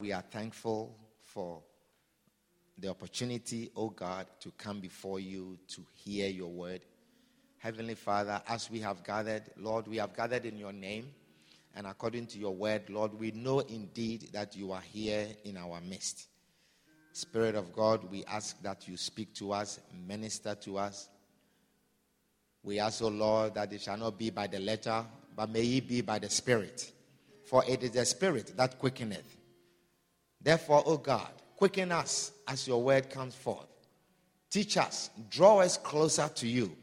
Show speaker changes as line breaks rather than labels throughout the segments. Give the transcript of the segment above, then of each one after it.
We are
thankful for the opportunity, oh God, to come before you to hear your word. Heavenly Father, as we have gathered, Lord, we have gathered in your name. And according to your word, Lord, we know indeed that you are here in our midst. Spirit of God, we ask that you speak to us, minister to us. We ask, O Lord, that it shall not be by the letter, but may it be by the Spirit. For it is the Spirit that quickeneth. Therefore, O God, quicken us as your word comes forth. Teach us, draw us closer to you.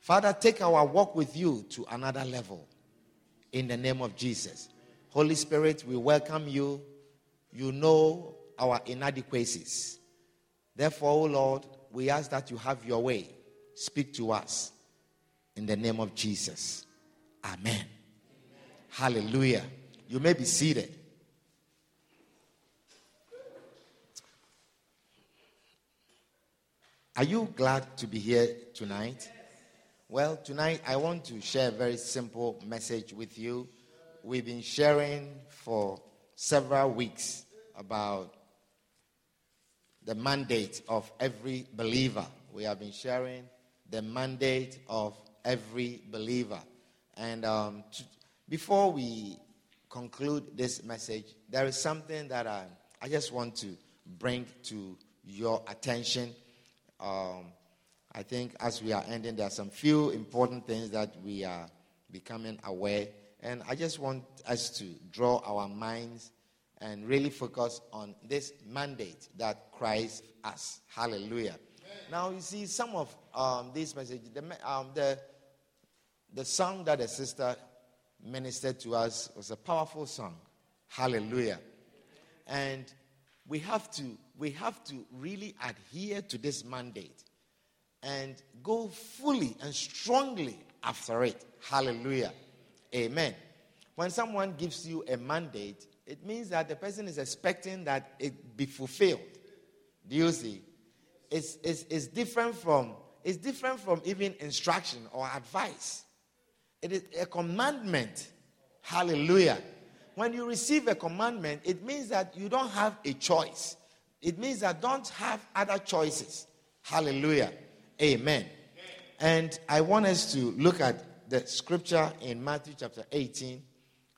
Father, take our walk with you to another level in the name of Jesus. Holy Spirit, we welcome you. You know our inadequacies. Therefore, O Lord, we ask that you have your way. Speak to us in the name of Jesus. Amen. Hallelujah. You may be seated. Are you glad to be here tonight? Well, tonight I want to share a very simple message with you. We've been sharing for several weeks about the mandate of every believer. We have been sharing the mandate of every believer. And um, before we conclude this message, there is something that I, I just want to bring to your attention. Um, I think as we are ending, there are some few important things that we are becoming aware. And I just want us to draw our minds and really focus on this mandate that Christ has. Hallelujah. Now, you see, some of um, these messages, the, um, the, the song that the sister ministered to us was a powerful song. Hallelujah. And we have to, we have to really adhere to this mandate and go fully and strongly after it. Hallelujah. Amen. When someone gives you a mandate, it means that the person is expecting that it be fulfilled. Do you see? It's, it's, it's different from it's different from even instruction or advice. It is a commandment. Hallelujah. When you receive a commandment, it means that you don't have a choice. It means that don't have other choices. Hallelujah. Amen. And I want us to look at the scripture in Matthew chapter 18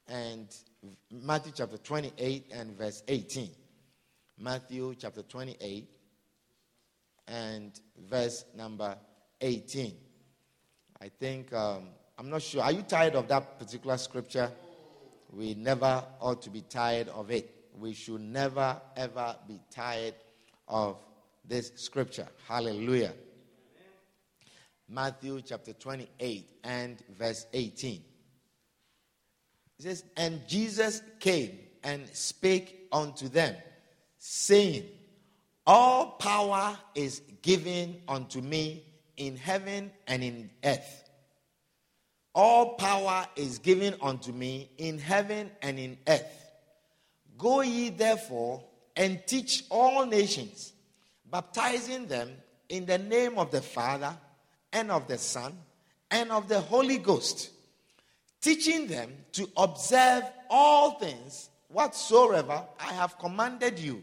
and Matthew chapter 28 and verse 18. Matthew chapter 28 and verse number 18. I think, um, I'm not sure. Are you tired of that particular scripture? We never ought to be tired of it. We should never, ever be tired of this scripture. Hallelujah. Matthew chapter 28 and verse 18. It says, And Jesus came and spake unto them, saying, All power is given unto me in heaven and in earth. All power is given unto me in heaven and in earth. Go ye therefore and teach all nations, baptizing them in the name of the Father and of the Son and of the Holy Ghost, teaching them to observe all things whatsoever I have commanded you.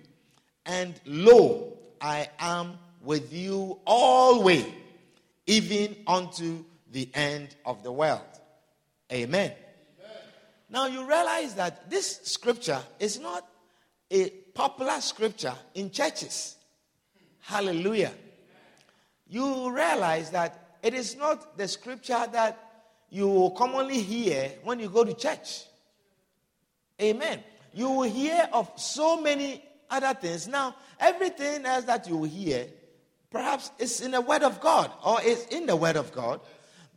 And lo, I am with you always, even unto the end of the world. Amen. Amen. Now you realize that this scripture is not a popular scripture in churches. Hallelujah. You realize that it is not the scripture that you commonly hear when you go to church. Amen. You will hear of so many other things. Now, everything else that you will hear, perhaps is in the Word of God or is in the Word of God,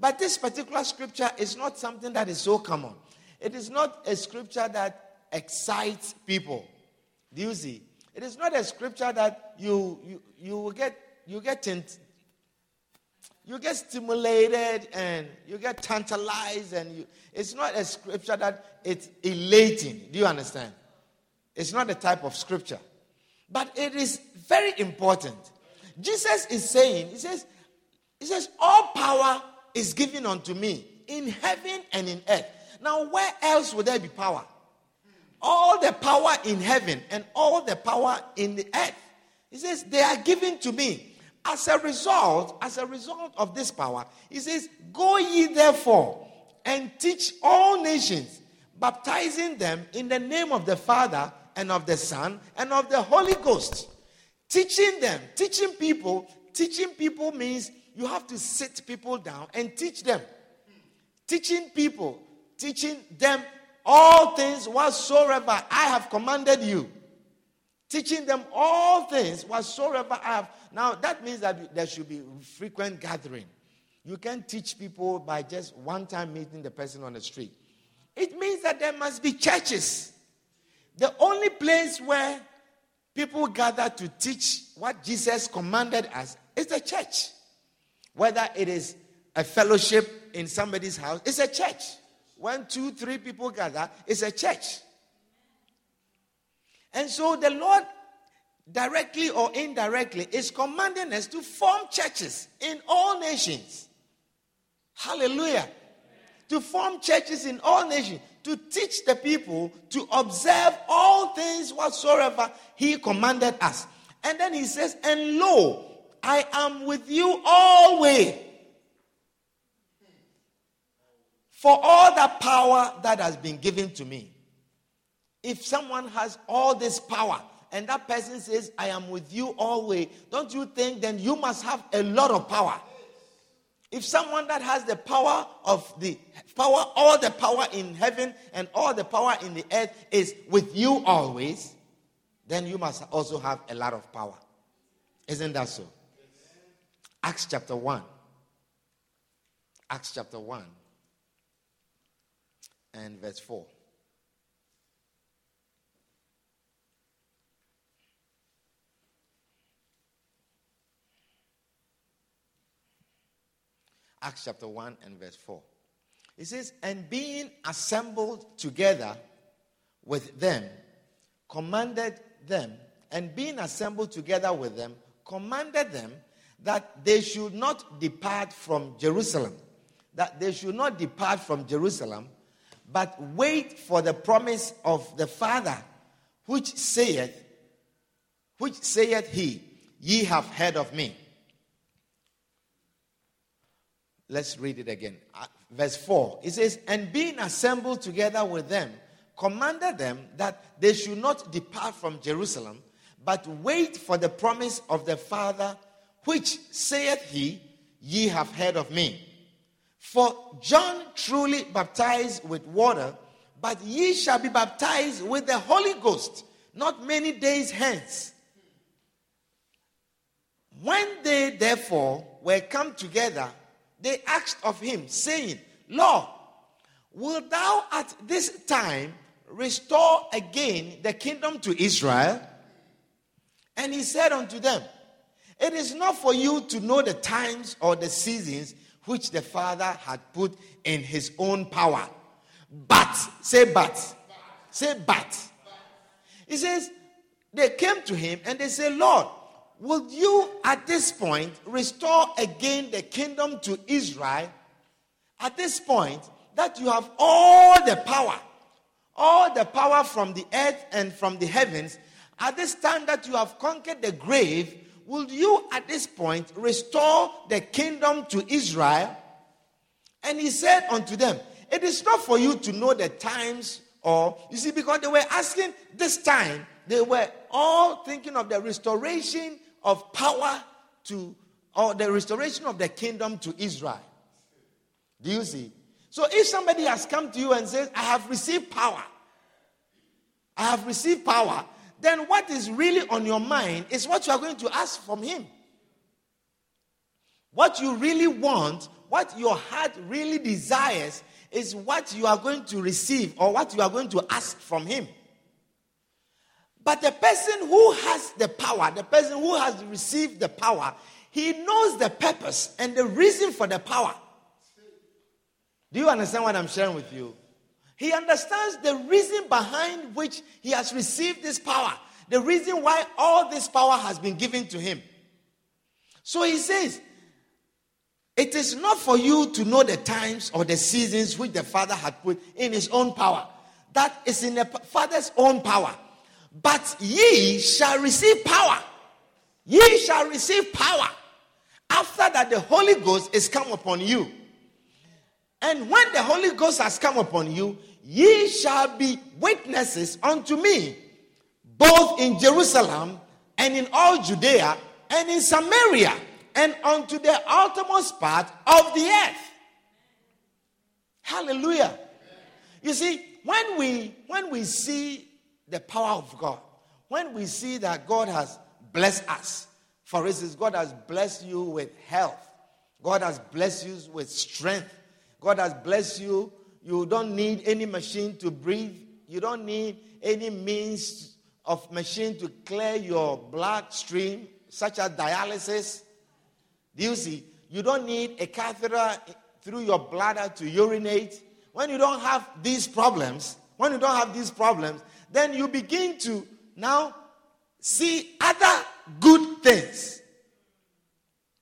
But this particular scripture is not something that is so common. It is not a scripture that excites people. Do you see? It is not a scripture that you you, you get you get you get stimulated and you get tantalized and you, it's not a scripture that it's elating. Do you understand? It's not a type of scripture. But it is very important. Jesus is saying, He says, He says, All power is given unto me in heaven and in earth. Now, where else would there be power? All the power in heaven and all the power in the earth. He says, They are given to me. As a result, as a result of this power, he says, Go ye therefore and teach all nations, baptizing them in the name of the Father and of the Son and of the Holy Ghost. Teaching them, teaching people, teaching people means you have to sit people down and teach them. Teaching people, teaching them all things whatsoever I have commanded you. Teaching them all things whatsoever I have. Now, that means that there should be frequent gathering. You can't teach people by just one time meeting the person on the street. It means that there must be churches. The only place where people gather to teach what Jesus commanded us is the church. Whether it is a fellowship in somebody's house, it's a church. When two, three people gather, it's a church. And so the Lord, directly or indirectly, is commanding us to form churches in all nations. Hallelujah. To form churches in all nations, to teach the people to observe all things whatsoever He commanded us. And then He says, And lo, I am with you always. For all the power that has been given to me. If someone has all this power and that person says, I am with you always, don't you think then you must have a lot of power? If someone that has the power of the power, all the power in heaven and all the power in the earth is with you always, then you must also have a lot of power. Isn't that so? Acts chapter 1. Acts chapter 1 and verse 4. Acts chapter 1 and verse 4. It says, And being assembled together with them, commanded them, and being assembled together with them, commanded them that they should not depart from Jerusalem, that they should not depart from Jerusalem, but wait for the promise of the Father, which saith, which saith he, Ye have heard of me. Let's read it again. Uh, verse 4. It says, And being assembled together with them, commanded them that they should not depart from Jerusalem, but wait for the promise of the Father, which saith he, Ye have heard of me. For John truly baptized with water, but ye shall be baptized with the Holy Ghost not many days hence. When they therefore were come together, they asked of him, saying, Lord, wilt thou at this time restore again the kingdom to Israel? And he said unto them, It is not for you to know the times or the seasons which the Father had put in his own power. But, say, but, say, but. He says, They came to him and they said, Lord, Will you at this point restore again the kingdom to Israel? At this point, that you have all the power, all the power from the earth and from the heavens, at this time that you have conquered the grave, will you at this point restore the kingdom to Israel? And he said unto them, It is not for you to know the times or, you see, because they were asking this time, they were all thinking of the restoration of power to, or the restoration of the kingdom to Israel. Do you see? So if somebody has come to you and says, I have received power, I have received power, then what is really on your mind is what you are going to ask from him. What you really want, what your heart really desires is what you are going to receive or what you are going to ask from Him. But the person who has the power, the person who has received the power, he knows the purpose and the reason for the power. Do you understand what I'm sharing with you? He understands the reason behind which he has received this power, the reason why all this power has been given to him. So he says, It is not for you to know the times or the seasons which the Father had put in his own power. That is in the Father's own power. But ye shall receive power. Ye shall receive power after that the Holy Ghost is come upon you. And when the Holy Ghost has come upon you, ye shall be witnesses unto me, both in Jerusalem and in all Judea and in Samaria and unto the uttermost part of the earth. Hallelujah. You see, when we when we see the power of God. When we see that God has blessed us, for instance, God has blessed you with health, God has blessed you with strength, God has blessed you. You don't need any machine to breathe, you don't need any means of machine to clear your bloodstream, such as dialysis. Do you see? You don't need a catheter through your bladder to urinate. When you don't have these problems, when you don't have these problems, then you begin to now see other good things.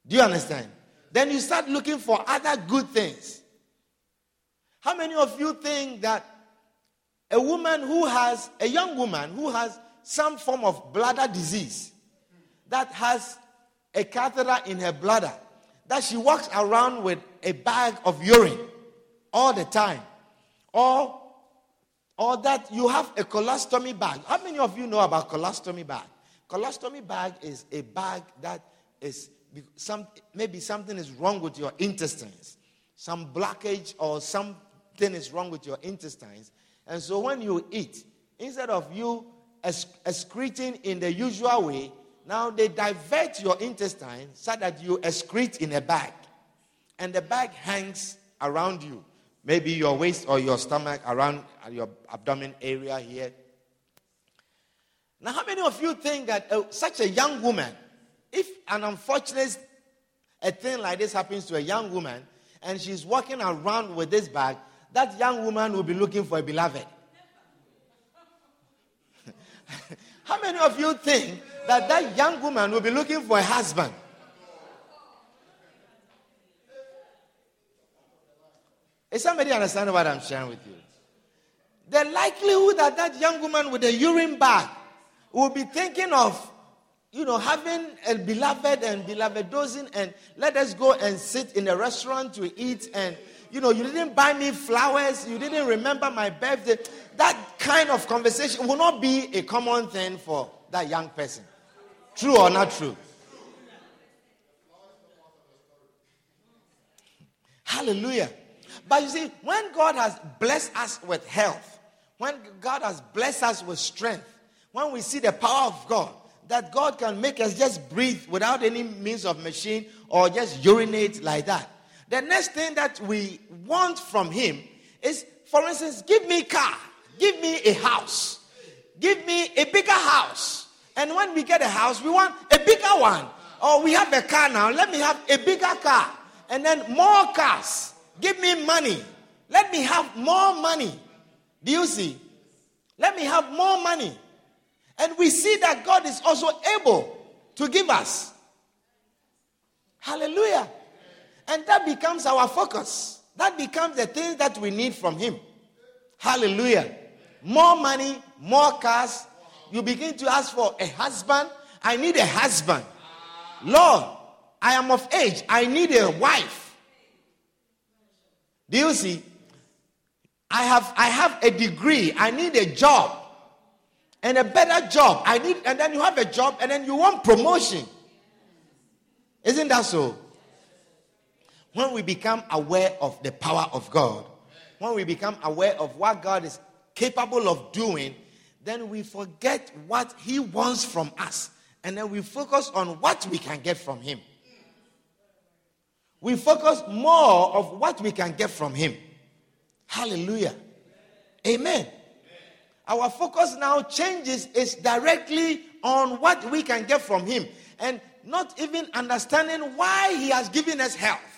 Do you understand? Then you start looking for other good things. How many of you think that a woman who has, a young woman who has some form of bladder disease, that has a catheter in her bladder, that she walks around with a bag of urine all the time, or or that you have a colostomy bag. How many of you know about colostomy bag? Colostomy bag is a bag that is some maybe something is wrong with your intestines, some blockage or something is wrong with your intestines, and so when you eat, instead of you excreting in the usual way, now they divert your intestines so that you excrete in a bag, and the bag hangs around you. Maybe your waist or your stomach around your abdomen area here. Now, how many of you think that uh, such a young woman, if an unfortunate a thing like this happens to a young woman and she's walking around with this bag, that young woman will be looking for a beloved? how many of you think that that young woman will be looking for a husband? Is somebody understanding what I'm sharing with you? The likelihood that that young woman with a urine bag will be thinking of, you know, having a beloved and beloved dozing and let us go and sit in a restaurant to eat and, you know, you didn't buy me flowers, you didn't remember my birthday. That kind of conversation will not be a common thing for that young person. True or not true? Hallelujah. But you see, when God has blessed us with health, when God has blessed us with strength, when we see the power of God, that God can make us just breathe without any means of machine or just urinate like that. The next thing that we want from Him is, for instance, give me a car, give me a house, give me a bigger house. And when we get a house, we want a bigger one. Or we have a car now, let me have a bigger car. And then more cars. Give me money. Let me have more money. Do you see? Let me have more money. And we see that God is also able to give us. Hallelujah. And that becomes our focus. That becomes the thing that we need from Him. Hallelujah. More money, more cars. You begin to ask for a husband. I need a husband. Lord, I am of age. I need a wife. Do you see? I have I have a degree. I need a job. And a better job. I need and then you have a job and then you want promotion. Isn't that so? When we become aware of the power of God, when we become aware of what God is capable of doing, then we forget what He wants from us. And then we focus on what we can get from Him. we focus more of what we can get from Him. Hallelujah. Amen. Our focus now changes is directly on what we can get from Him and not even understanding why He has given us health.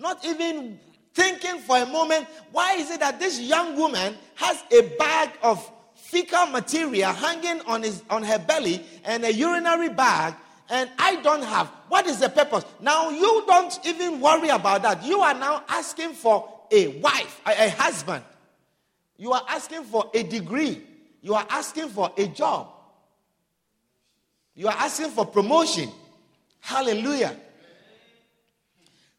Not even thinking for a moment, why is it that this young woman has a bag of fecal material hanging on, his, on her belly and a urinary bag and I don't have. What is the purpose? Now you don't even worry about that. You are now asking for a wife, a, a husband. You are asking for a degree. You are asking for a job. You are asking for promotion. Hallelujah.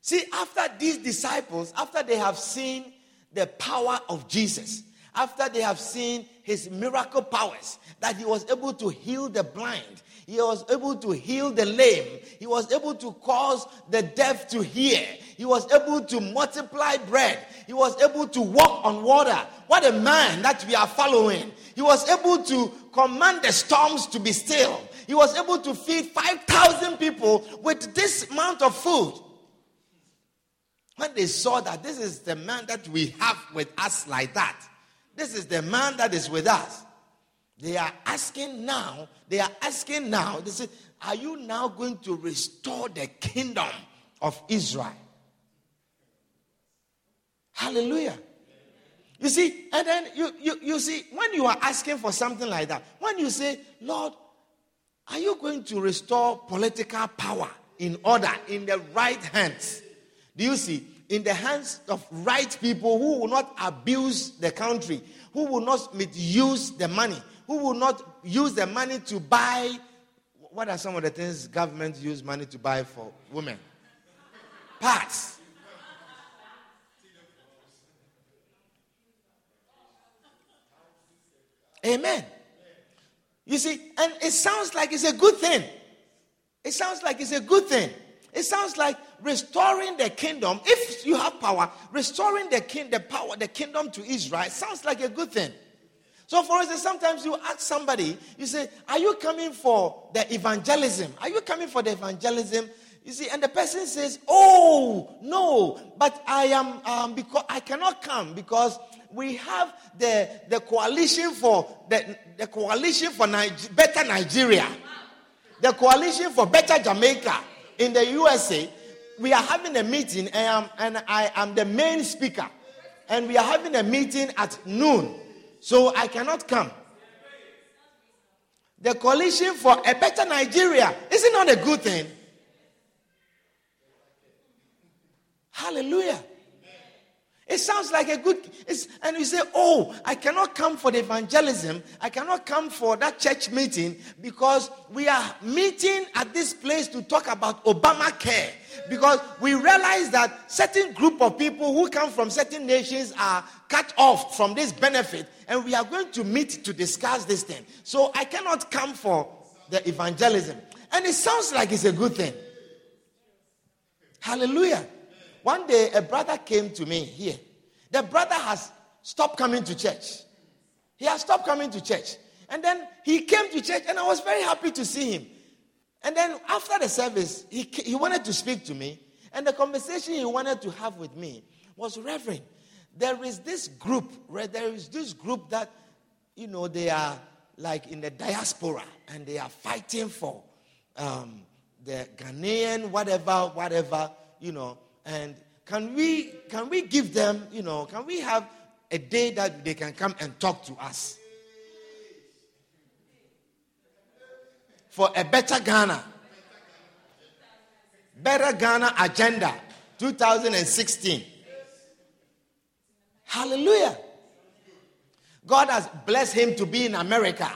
See, after these disciples, after they have seen the power of Jesus, after they have seen his miracle powers, that he was able to heal the blind, he was able to heal the lame, he was able to cause the deaf to hear, he was able to multiply bread, he was able to walk on water. What a man that we are following! He was able to command the storms to be still, he was able to feed 5,000 people with this amount of food. When they saw that this is the man that we have with us like that, this is the man that is with us. They are asking now, they are asking now, they say, Are you now going to restore the kingdom of Israel? Hallelujah. You see, and then you, you, you see, when you are asking for something like that, when you say, Lord, are you going to restore political power in order, in the right hands? Do you see? In the hands of right people who will not abuse the country, who will not misuse the money, who will not use the money to buy. What are some of the things government use money to buy for women? Parts. Amen. You see, and it sounds like it's a good thing. It sounds like it's a good thing. It sounds like restoring the kingdom. If you have power, restoring the king, the power, the kingdom to Israel sounds like a good thing. So, for instance, sometimes you ask somebody, you say, Are you coming for the evangelism? Are you coming for the evangelism? You see, and the person says, Oh, no, but I am, um, because I cannot come because we have the, the coalition for the, the coalition for Niger- better Nigeria, the coalition for better Jamaica in the USA. We are having a meeting, and, and I am the main speaker, and we are having a meeting at noon. So I cannot come. The coalition for a better Nigeria is it not a good thing? Hallelujah. It sounds like a good, and you say, Oh, I cannot come for the evangelism. I cannot come for that church meeting because we are meeting at this place to talk about Obamacare. Because we realize that certain group of people who come from certain nations are cut off from this benefit, and we are going to meet to discuss this thing. So I cannot come for the evangelism. And it sounds like it's a good thing. Hallelujah. One day, a brother came to me here. The brother has stopped coming to church. He has stopped coming to church. And then he came to church, and I was very happy to see him. And then after the service, he, he wanted to speak to me. And the conversation he wanted to have with me was Reverend, there is this group, right? There is this group that, you know, they are like in the diaspora and they are fighting for um, the Ghanaian, whatever, whatever, you know, and can we can we give them, you know, can we have a day that they can come and talk to us? For a better Ghana. Better Ghana agenda 2016. Hallelujah. God has blessed him to be in America.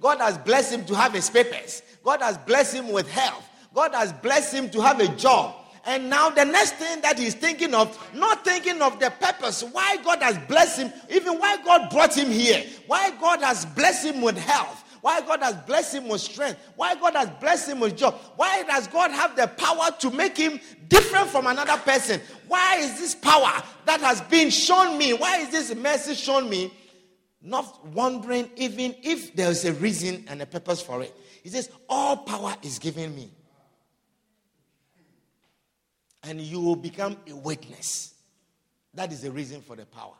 God has blessed him to have his papers. God has blessed him with health. God has blessed him to have a job. And now the next thing that he's thinking of, not thinking of the purpose, why God has blessed him, even why God brought him here, why God has blessed him with health, why God has blessed him with strength, why God has blessed him with job, why does God have the power to make him different from another person? Why is this power that has been shown me? Why is this mercy shown me? Not wondering even if there is a reason and a purpose for it. He says, All power is given me. and you will become a witness. That is the reason for the power.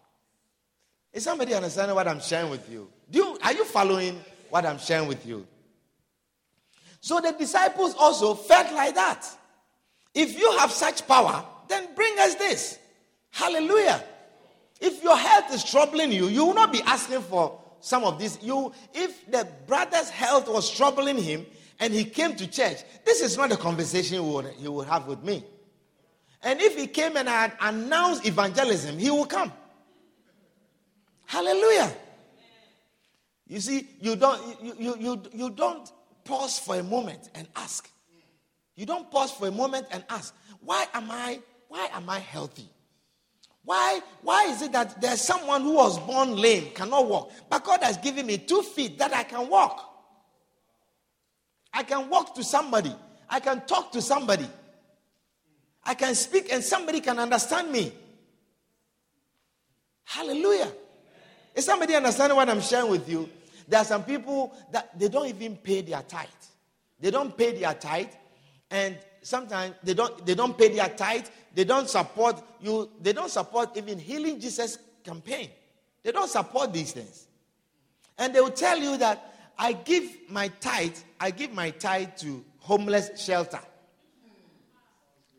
Is somebody understanding what I'm sharing with you? Do you are you following what I'm sharing with you? So the disciples also felt like that. If you have such power, then bring us this. Hallelujah. If your health is troubling you, you will not be asking for some of this. You, if the brother's health was troubling him and he came to church, this is not a conversation he would, he would have with me. And if he came and I had announced evangelism, he will come. Hallelujah. You see, you don't you, you, you, you don't pause for a moment and ask. You don't pause for a moment and ask, why am I why am I healthy? Why, why is it that there's someone who was born lame, cannot walk, but God has given me two feet that I can walk? I can walk to somebody, I can talk to somebody, I can speak, and somebody can understand me. Hallelujah. Is somebody understanding what I'm sharing with you? There are some people that they don't even pay their tithe. They don't pay their tithe, and sometimes they don't they don't pay their tithe. They don't support you. They don't support even healing Jesus campaign. They don't support these things, and they will tell you that I give my tithe. I give my tithe to homeless shelter.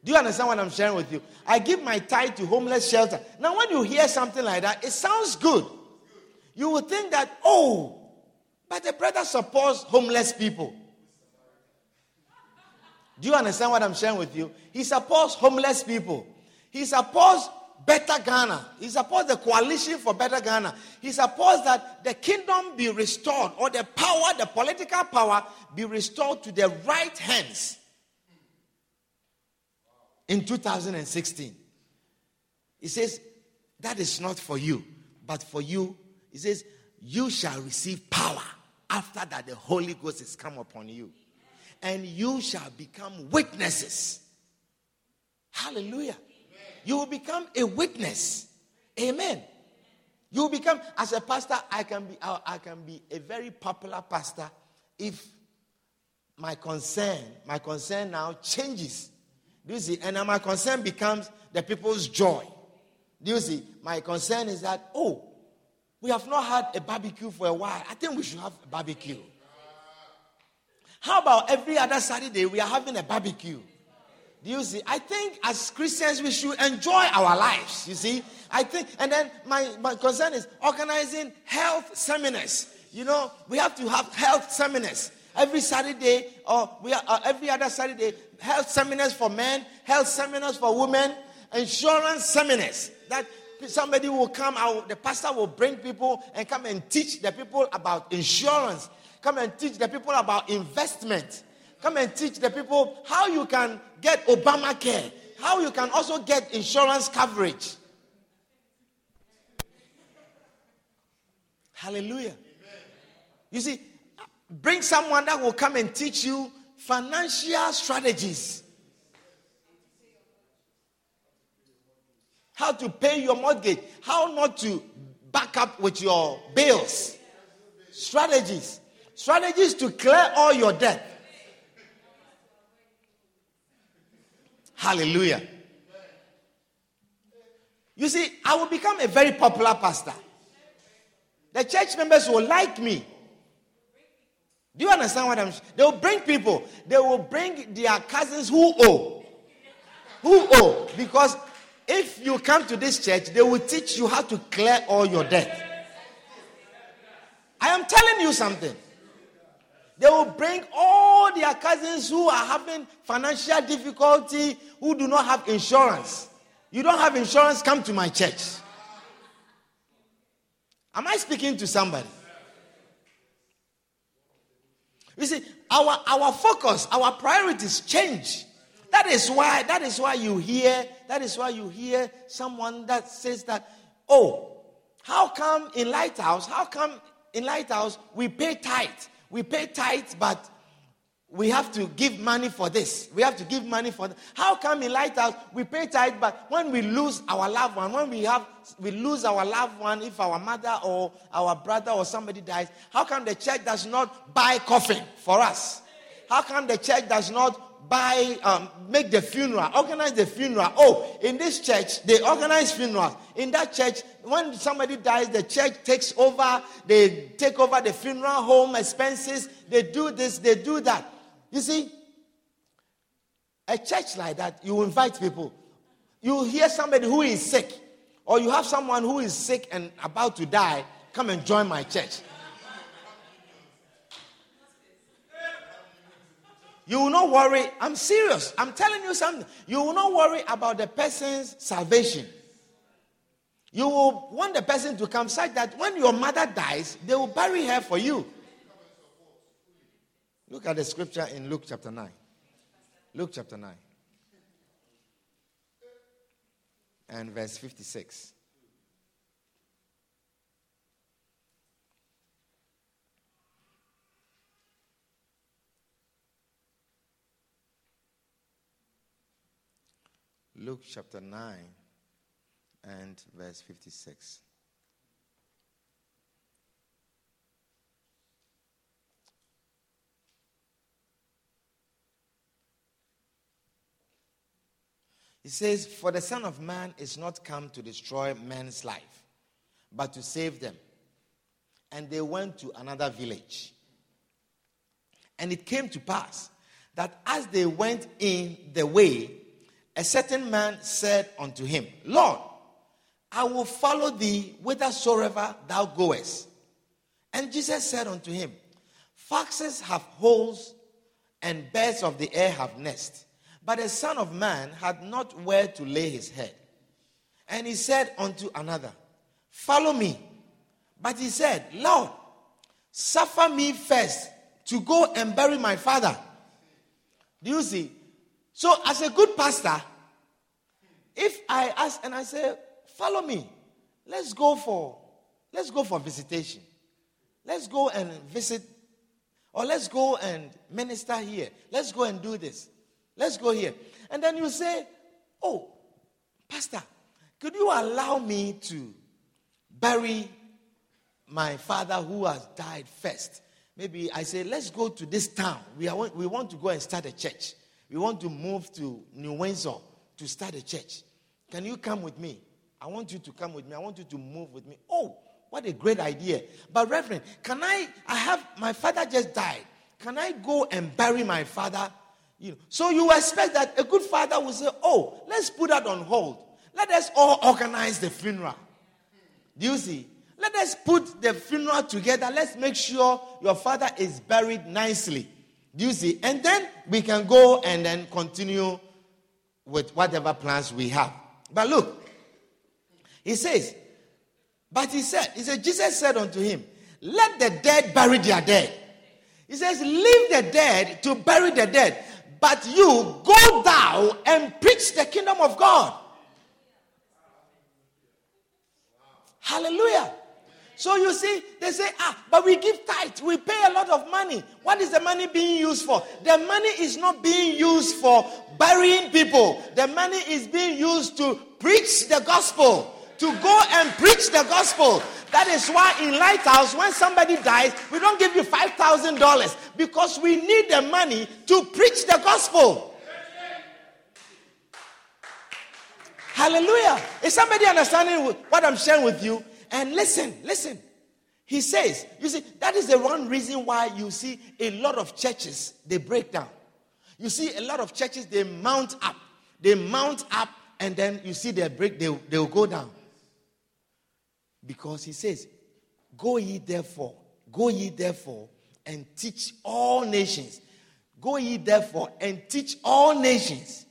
Do you understand what I'm sharing with you? I give my tithe to homeless shelter. Now, when you hear something like that, it sounds good. You would think that, oh, but the brother supports homeless people. Do you understand what I'm sharing with you? He supports homeless people. He supports Better Ghana. He supports the coalition for Better Ghana. He supports that the kingdom be restored or the power, the political power, be restored to the right hands in 2016. He says, That is not for you, but for you he says, You shall receive power after that the Holy Ghost has come upon you. And you shall become witnesses. Hallelujah. You will become a witness. Amen. You will become, as a pastor, I can be, I can be a very popular pastor if my concern, my concern now changes. Do you see? And my concern becomes the people's joy. Do you see? My concern is that, oh, we have not had a barbecue for a while. I think we should have a barbecue. How about every other Saturday we are having a barbecue? Do you see? I think as Christians we should enjoy our lives. You see? I think, and then my, my concern is organizing health seminars. You know, we have to have health seminars every Saturday, or we are, uh, every other Saturday. Health seminars for men, health seminars for women, insurance seminars. That somebody will come out, the pastor will bring people and come and teach the people about insurance, come and teach the people about investment, come and teach the people how you can get Obamacare, how you can also get insurance coverage. Hallelujah. You see, bring someone that will come and teach you financial strategies. How to pay your mortgage, how not to back up with your bills. Strategies. Strategies to clear all your debt. Hallelujah. You see, I will become a very popular pastor. The church members will like me. Do you understand what I'm saying? They will bring people. They will bring their cousins who owe. Who owe? Because if you come to this church, they will teach you how to clear all your debt. I am telling you something. They will bring all their cousins who are having financial difficulty, who do not have insurance. You don't have insurance, come to my church. Am I speaking to somebody? You see, our, our focus, our priorities change. That is why, that is why you hear, that is why you hear someone that says that, oh, how come in Lighthouse, how come in Lighthouse we pay tithe? We pay tithe, but we have to give money for this. We have to give money for that. How come in Lighthouse we pay tithe, but when we lose our loved one, when we have we lose our loved one, if our mother or our brother or somebody dies, how come the church does not buy coffin for us? How come the church does not buy, um, make the funeral, organize the funeral. Oh, in this church, they organize funerals. In that church, when somebody dies, the church takes over, they take over the funeral home expenses, they do this, they do that. You see, a church like that, you invite people. You hear somebody who is sick, or you have someone who is sick and about to die, come and join my church. You will not worry. I'm serious. I'm telling you something. You will not worry about the person's salvation. You will want the person to come such that when your mother dies, they will bury her for you. Look at the scripture in Luke chapter 9. Luke chapter 9. And verse 56. Luke chapter 9 and verse 56. He says, For the Son of Man is not come to destroy men's life, but to save them. And they went to another village. And it came to pass that as they went in the way, a certain man said unto him, Lord, I will follow thee whithersoever thou goest. And Jesus said unto him, Foxes have holes, and birds of the air have nests, but the Son of Man had not where to lay his head. And he said unto another, Follow me. But he said, Lord, suffer me first to go and bury my father. Do you see? So, as a good pastor, if I ask and I say, follow me, let's go for let's go for visitation. Let's go and visit, or let's go and minister here. Let's go and do this. Let's go here. And then you say, Oh, Pastor, could you allow me to bury my father who has died first? Maybe I say, let's go to this town. We, are, we want to go and start a church. We want to move to New Windsor to start a church. Can you come with me? I want you to come with me. I want you to move with me. Oh, what a great idea. But, Reverend, can I? I have my father just died. Can I go and bury my father? You know, so you expect that a good father will say, Oh, let's put that on hold. Let us all organize the funeral. Do you see? Let us put the funeral together. Let's make sure your father is buried nicely. Do you see? And then we can go and then continue with whatever plans we have. But look, he says, but he said, he said, Jesus said unto him, Let the dead bury their dead. He says, Leave the dead to bury the dead, but you go thou and preach the kingdom of God. Hallelujah. So you see, they say, ah, but we give tithe, we pay a lot of money. What is the money being used for? The money is not being used for burying people, the money is being used to preach the gospel, to go and preach the gospel. That is why in Lighthouse, when somebody dies, we don't give you $5,000 because we need the money to preach the gospel. Hallelujah. Is somebody understanding what I'm sharing with you? And listen, listen. He says, you see, that is the one reason why you see a lot of churches, they break down. You see a lot of churches, they mount up. They mount up and then you see they break, they, they will go down. Because he says, Go ye therefore, go ye therefore and teach all nations. Go ye therefore and teach all nations.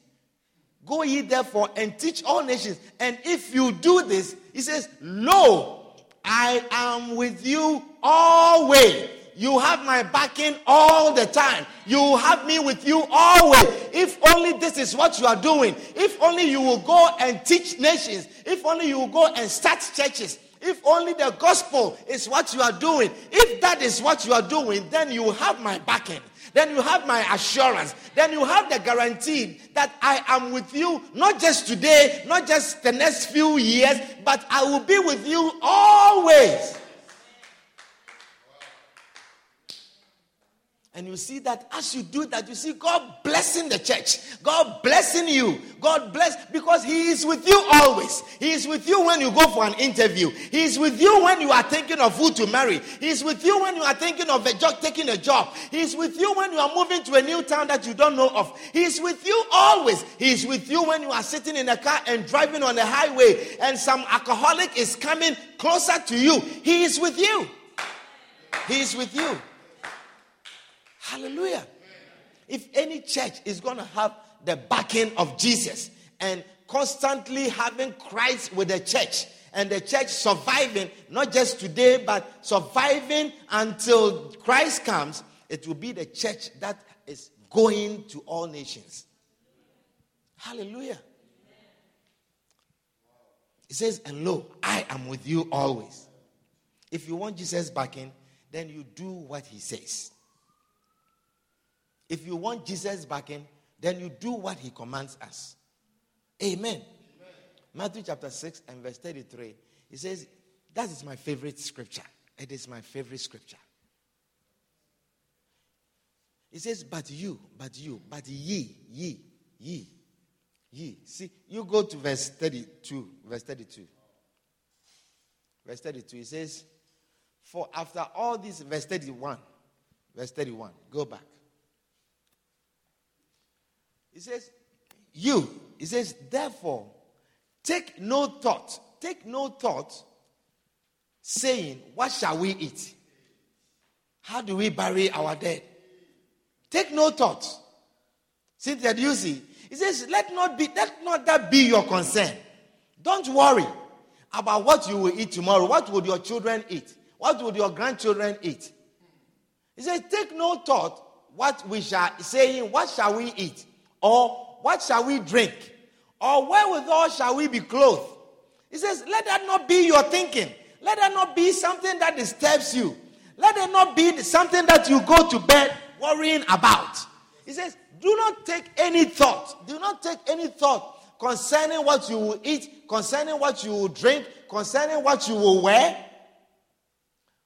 Go ye therefore and teach all nations. And if you do this, he says, Lo, I am with you always. You have my backing all the time. You have me with you always. If only this is what you are doing. If only you will go and teach nations. If only you will go and start churches. If only the gospel is what you are doing. If that is what you are doing, then you have my backing then you have my assurance. Then you have the guarantee that I am with you, not just today, not just the next few years, but I will be with you always. And you see that as you do that, you see God blessing the church. God blessing you. God bless because He is with you always. He is with you when you go for an interview. He is with you when you are thinking of who to marry. He is with you when you are thinking of a job, taking a job. He is with you when you are moving to a new town that you don't know of. He is with you always. He is with you when you are sitting in a car and driving on the highway and some alcoholic is coming closer to you. He is with you. He is with you. Hallelujah. If any church is going to have the backing of Jesus and constantly having Christ with the church and the church surviving, not just today, but surviving until Christ comes, it will be the church that is going to all nations. Hallelujah. It says, And lo, I am with you always. If you want Jesus backing, then you do what he says. If you want Jesus back in, then you do what he commands us. Amen. Amen. Matthew chapter 6 and verse 33. He says, That is my favorite scripture. It is my favorite scripture. He says, But you, but you, but ye, ye, ye, ye. See, you go to verse 32. Verse 32. Verse 32. He says, For after all this, verse 31. Verse 31. Go back. He says, You. He says, Therefore, take no thought. Take no thought saying, What shall we eat? How do we bury our dead? Take no thought. Cynthia, do you see? He says, Let not be let not that be your concern. Don't worry about what you will eat tomorrow. What would your children eat? What would your grandchildren eat? He says, Take no thought what we shall saying, what shall we eat? Or what shall we drink? Or wherewithal shall we be clothed? He says, Let that not be your thinking. Let that not be something that disturbs you. Let it not be something that you go to bed worrying about. He says, Do not take any thought. Do not take any thought concerning what you will eat, concerning what you will drink, concerning what you will wear.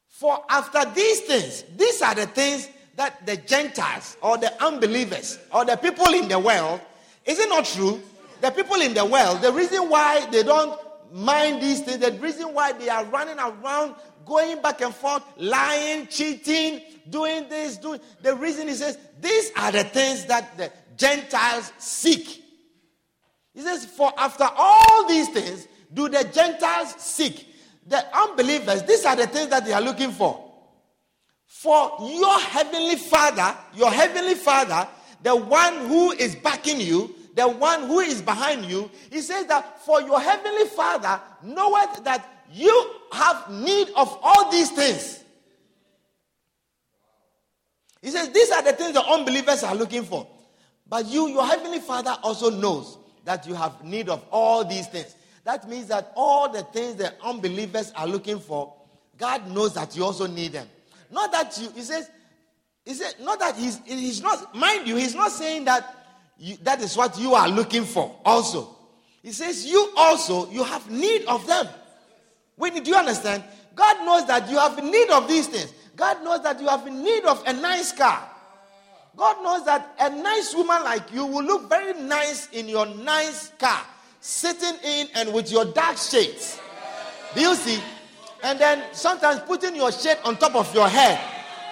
For after these things, these are the things that the Gentiles or the unbelievers or the people in the world, is it not true? The people in the world, the reason why they don't mind these things, the reason why they are running around, going back and forth, lying, cheating, doing this, doing the reason he says these are the things that the Gentiles seek. He says, For after all these things do the Gentiles seek. The unbelievers, these are the things that they are looking for. For your heavenly Father, your heavenly Father, the one who is backing you, the one who is behind you, he says that for your heavenly Father knoweth that you have need of all these things. He says these are the things the unbelievers are looking for. But you, your heavenly Father, also knows that you have need of all these things. That means that all the things the unbelievers are looking for, God knows that you also need them. Not that you, he says, he said, not that he's, he's not, mind you, he's not saying that you, that is what you are looking for also. He says, you also, you have need of them. When do you understand? God knows that you have need of these things. God knows that you have need of a nice car. God knows that a nice woman like you will look very nice in your nice car, sitting in and with your dark shades. Do you see? And then sometimes putting your shade on top of your head,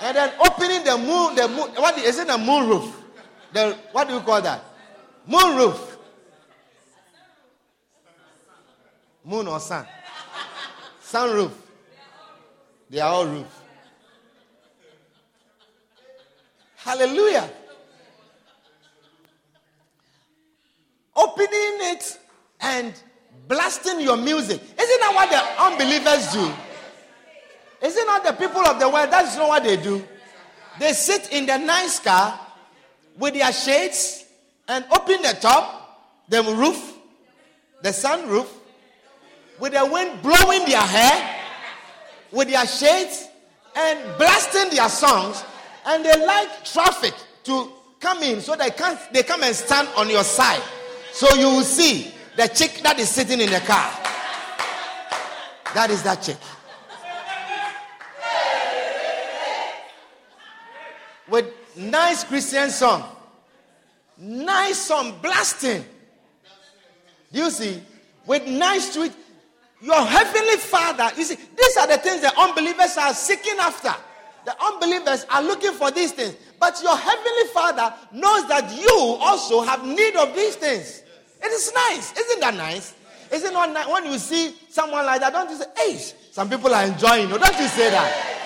and then opening the moon, the moon, what is it a moon roof? The what do you call that? Moon roof. Moon or sun? Sun roof. They are all roof. Hallelujah. Opening it and blasting your music. Isn't that what the unbelievers do? Isn't that the people of the world? That's not what they do. They sit in the nice car with their shades and open the top, the roof, the sun roof, with the wind blowing their hair, with their shades, and blasting their songs. And they like traffic to come in so they can they come and stand on your side. So you will see the chick that is sitting in the car. That is that chick. With Nice Christian song. Nice song, blasting. Do you see? With nice tweet, your heavenly Father. You see, these are the things the unbelievers are seeking after. The unbelievers are looking for these things. But your heavenly Father knows that you also have need of these things. It is nice. Isn't that nice? Isn't it nice? When you see someone like that, don't you say, hey, some people are enjoying. Or don't you say that?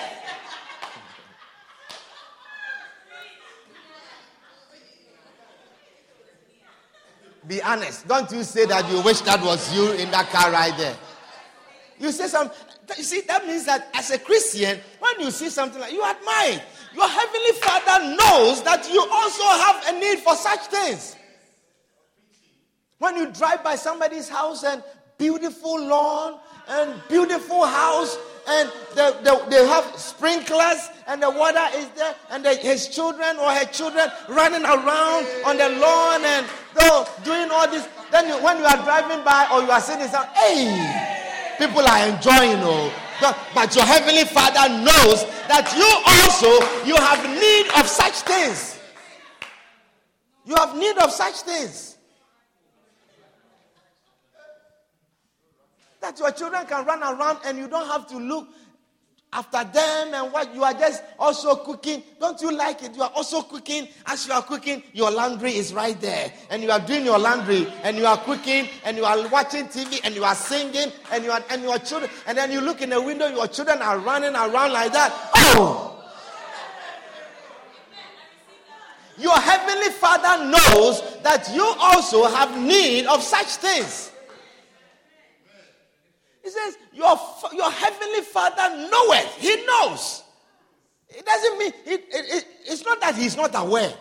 Be honest. Don't you say that you wish that was you in that car right there. You say something. You see, that means that as a Christian, when you see something like you admire, your heavenly Father knows that you also have a need for such things. When you drive by somebody's house and beautiful lawn and beautiful house and they, they, they have sprinklers and the water is there and the, his children or her children running around on the lawn and doing all this. Then you, when you are driving by or you are sitting down, hey, People are enjoying, oh. But your heavenly Father knows that you also you have need of such things. You have need of such things. That your children can run around and you don't have to look after them and what you are just also cooking. Don't you like it? You are also cooking. As you are cooking, your laundry is right there. And you are doing your laundry and you are cooking and you are watching TV and you are singing and you are and your children and then you look in the window, your children are running around like that. Oh! Your heavenly father knows that you also have need of such things. He says, Your, your heavenly Father knoweth. He knows. It doesn't mean, it, it, it, it's not that he's not aware.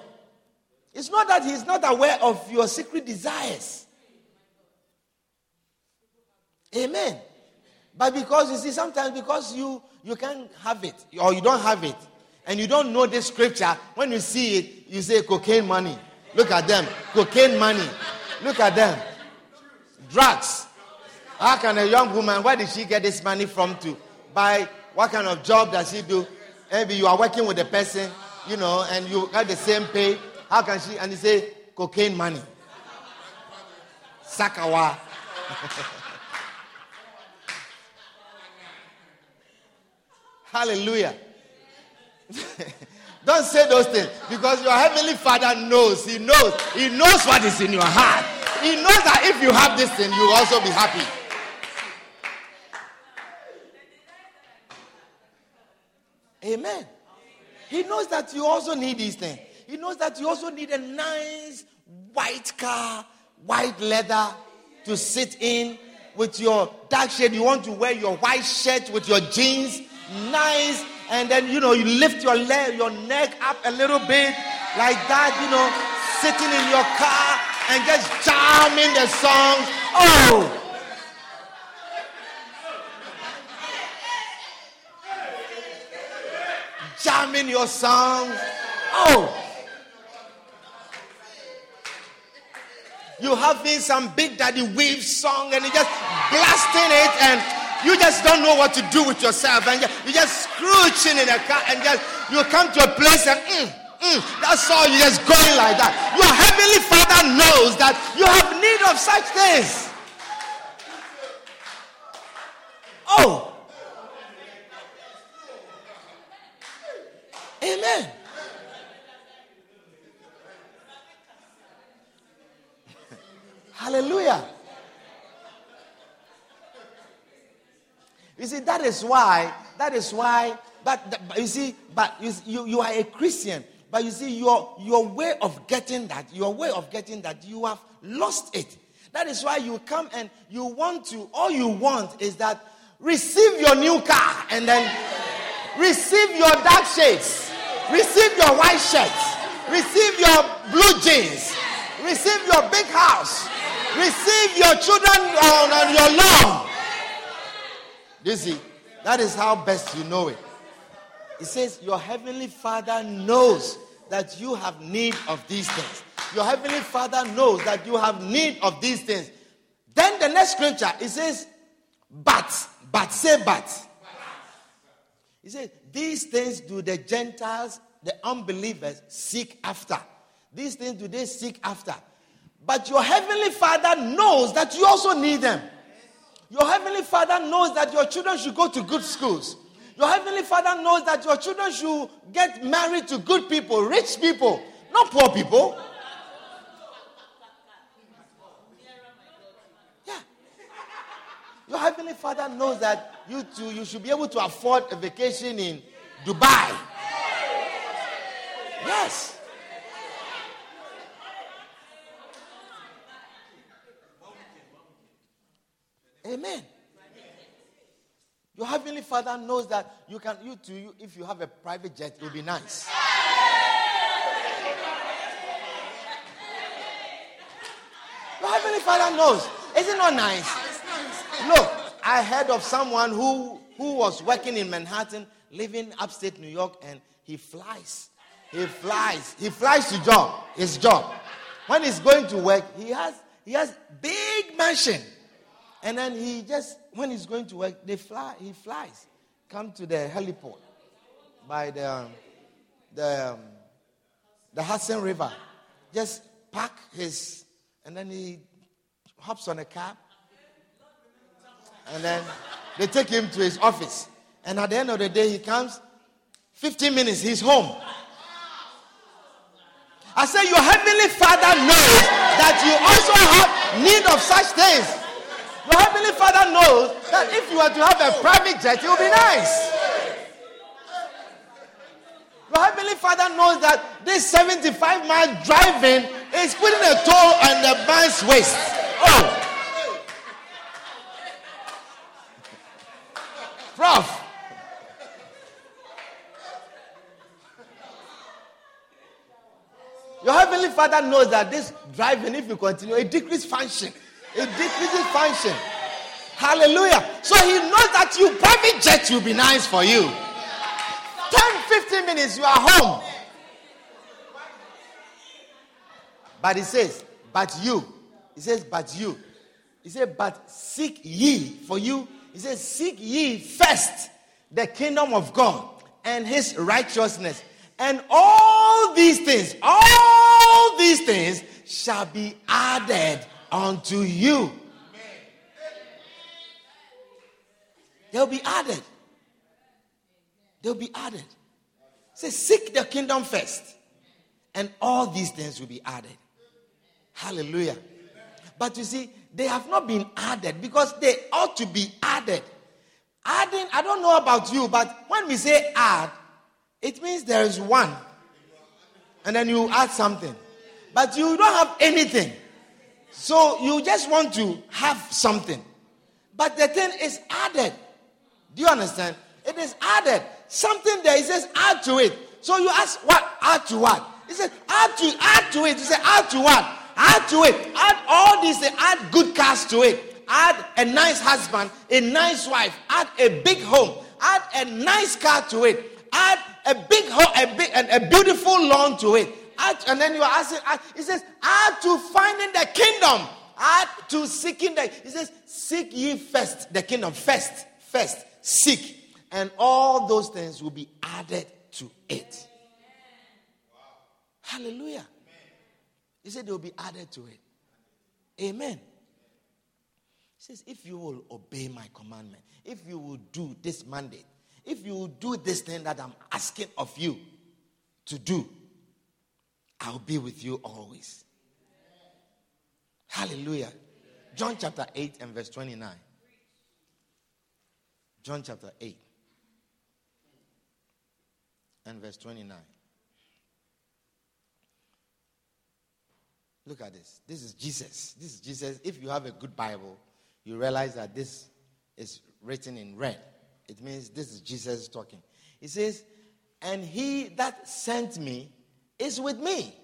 It's not that he's not aware of your secret desires. Amen. But because you see, sometimes because you you can't have it or you don't have it, and you don't know this scripture, when you see it, you say cocaine money. Look at them. Cocaine money. Look at them. Drugs. How can a young woman, where did she get this money from to buy? What kind of job does she do? Maybe you are working with a person, you know, and you got the same pay. How can she? And you say, cocaine money. Sakawa. Hallelujah. Don't say those things because your heavenly father knows. He knows. He knows what is in your heart. He knows that if you have this thing, you will also be happy. Amen. He knows that you also need these things. He knows that you also need a nice white car, white leather to sit in with your dark shade. You want to wear your white shirt with your jeans, nice, and then you know you lift your leg, your neck up a little bit like that. You know, sitting in your car and just jamming the songs. Oh. Jamming your songs. Oh. You having some Big Daddy Weave song and you just blasting it and you just don't know what to do with yourself and you just scrooching in a car and just you come to a place and mm, mm, that's all you just going like that. Your heavenly Father knows that you have need of such things. Oh, Amen. Hallelujah. You see, that is why, that is why, but, but you see, but you, you, you are a Christian, but you see, your, your way of getting that, your way of getting that, you have lost it. That is why you come and you want to, all you want is that receive your new car and then receive your dark shades. Receive your white shirt. Receive your blue jeans. Receive your big house. Receive your children on, on your lawn. You see, that is how best you know it. It says, Your heavenly Father knows that you have need of these things. Your heavenly Father knows that you have need of these things. Then the next scripture, it says, But, but, say but. He said, These things do the Gentiles the unbelievers seek after. These things do they seek after. But your heavenly Father knows that you also need them. Your heavenly Father knows that your children should go to good schools. Your heavenly Father knows that your children should get married to good people, rich people, not poor people. Yeah. Your heavenly Father knows that you too you should be able to afford a vacation in Dubai. Yes. Amen. Your heavenly Father knows that you can, you too, you, if you have a private jet, it will be nice. Your heavenly Father knows. Is it not nice? Look, I heard of someone who who was working in Manhattan, living upstate New York, and he flies. He flies. He flies to job. His job. When he's going to work, he has he has big mansion. And then he just, when he's going to work, they fly, he flies. Come to the heliport by the, um, the, um, the Hudson River. Just pack his, and then he hops on a cab. And then they take him to his office. And at the end of the day, he comes, 15 minutes, he's home. I say, Your heavenly Father knows that you also have need of such things. Your heavenly Father knows that if you were to have a private jet, it would be nice. Your heavenly Father knows that this 75 mile driving is putting a toll on the man's waist. Oh. Prof. Your heavenly Father knows that this driving, if you continue, it decreases function. It decreases function. Hallelujah. So he knows that you private jet will be nice for you. 10, 15 minutes, you are home. But he says, but you. He says, but you. He said, but seek ye for you. He says, seek ye first the kingdom of God and his righteousness. And all these things, all these things shall be added unto you. They'll be added. They'll be added. Say, seek the kingdom first, and all these things will be added. Hallelujah. But you see, they have not been added because they ought to be added. Adding, I don't know about you, but when we say add, it means there is one. And then you add something. But you don't have anything. So you just want to have something. But the thing is added. Do you understand? It is added. Something there, it says add to it. So you ask what? Add to what? He said add to add to it. He said add to what? Add to it. Add all these things. Add good cars to it. Add a nice husband, a nice wife. Add a big home. Add a nice car to it. Add a big home, a big and a beautiful lawn to it add, and then you are asking, add, he says, add to finding the kingdom, add to seeking the, he says, seek ye first the kingdom, first, first, seek, and all those things will be added to it. Hallelujah. He said they will be added to it. Amen. He says, if you will obey my commandment, if you will do this mandate, if you will do this thing that I'm asking of you to do, I'll be with you always. Hallelujah. John chapter 8 and verse 29. John chapter 8 and verse 29. Look at this. This is Jesus. This is Jesus. If you have a good Bible, you realize that this is written in red. It means this is Jesus talking. He says, And he that sent me is with me.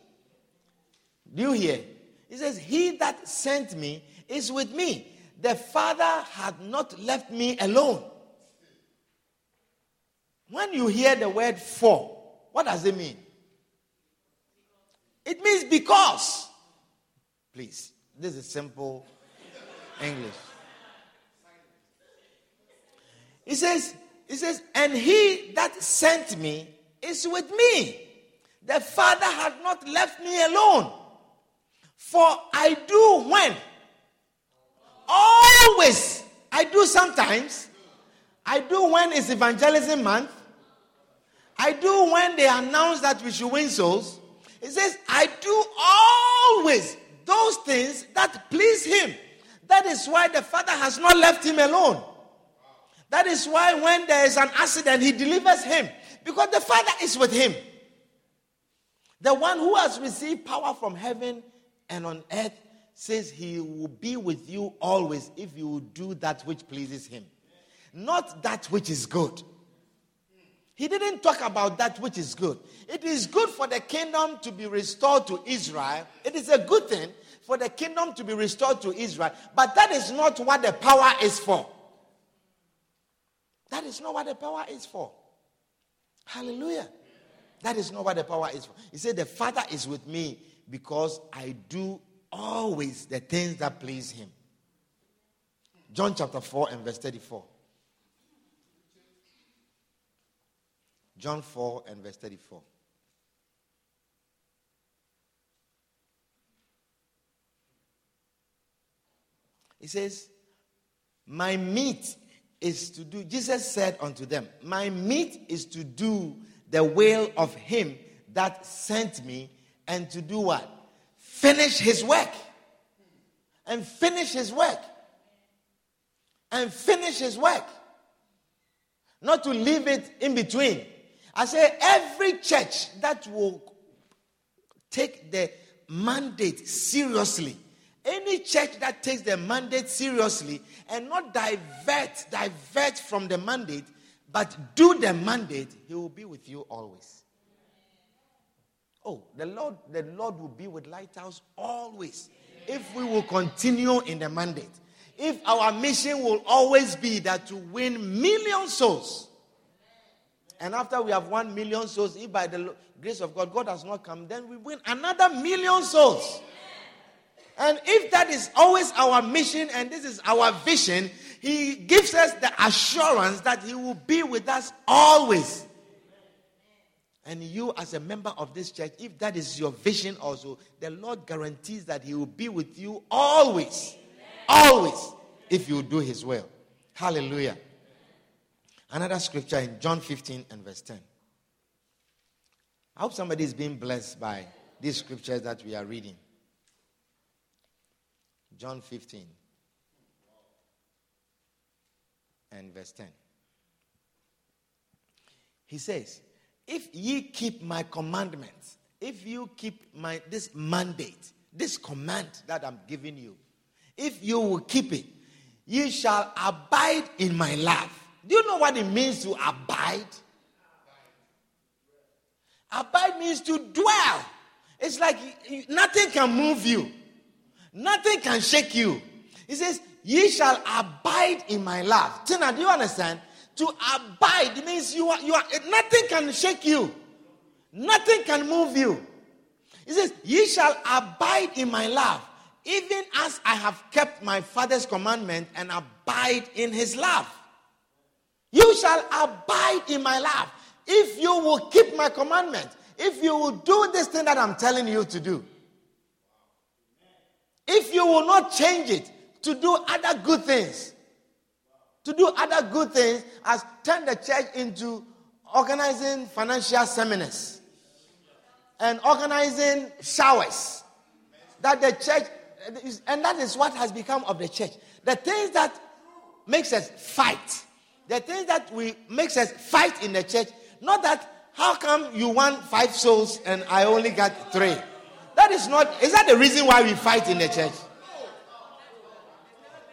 Do you hear? He says, He that sent me is with me. The Father had not left me alone. When you hear the word for, what does it mean? It means because. Please, this is simple English. He says, he says, and he that sent me is with me. The Father had not left me alone. For I do when? Always. I do sometimes. I do when it's evangelism month. I do when they announce that we should win souls. It says, I do always those things that please him. That is why the Father has not left him alone. That is why when there is an accident, he delivers him. Because the Father is with him. The one who has received power from heaven and on earth says he will be with you always if you do that which pleases him, not that which is good. He didn't talk about that which is good. It is good for the kingdom to be restored to Israel. It is a good thing for the kingdom to be restored to Israel, but that is not what the power is for. That is not what the power is for. Hallelujah. That is not what the power is for. He said, The Father is with me because I do always the things that please him. John chapter 4 and verse 34. John 4 and verse 34. He says, My meat is to do, Jesus said unto them, My meat is to do the will of him that sent me and to do what? Finish his work. And finish his work. And finish his work. Not to leave it in between. I say every church that will take the mandate seriously, any church that takes the mandate seriously and not divert, divert from the mandate, but do the mandate, he will be with you always. Oh, the Lord, the Lord will be with Lighthouse always if we will continue in the mandate. If our mission will always be that to win million souls. And after we have won million souls, if by the grace of God, God has not come, then we win another million souls. And if that is always our mission and this is our vision, He gives us the assurance that He will be with us always. And you, as a member of this church, if that is your vision also, the Lord guarantees that He will be with you always. Always. If you do His will. Hallelujah. Another scripture in John 15 and verse 10. I hope somebody is being blessed by these scriptures that we are reading. John 15 and verse 10. He says, If ye keep my commandments, if you keep my this mandate, this command that I'm giving you, if you will keep it, ye shall abide in my love. Do you know what it means to abide? Abide means to dwell. It's like nothing can move you. Nothing can shake you. He says, Ye shall abide in my love. Tina, do you understand? To abide means you are, you are, nothing can shake you, nothing can move you. He says, Ye shall abide in my love, even as I have kept my Father's commandment and abide in his love. You shall abide in my love if you will keep my commandment, if you will do this thing that I'm telling you to do. If you will not change it to do other good things, to do other good things, as turn the church into organizing financial seminars and organizing showers, that the church, and that is what has become of the church. The things that makes us fight, the things that we makes us fight in the church, not that how come you want five souls and I only got three. That is not, is that the reason why we fight in the church?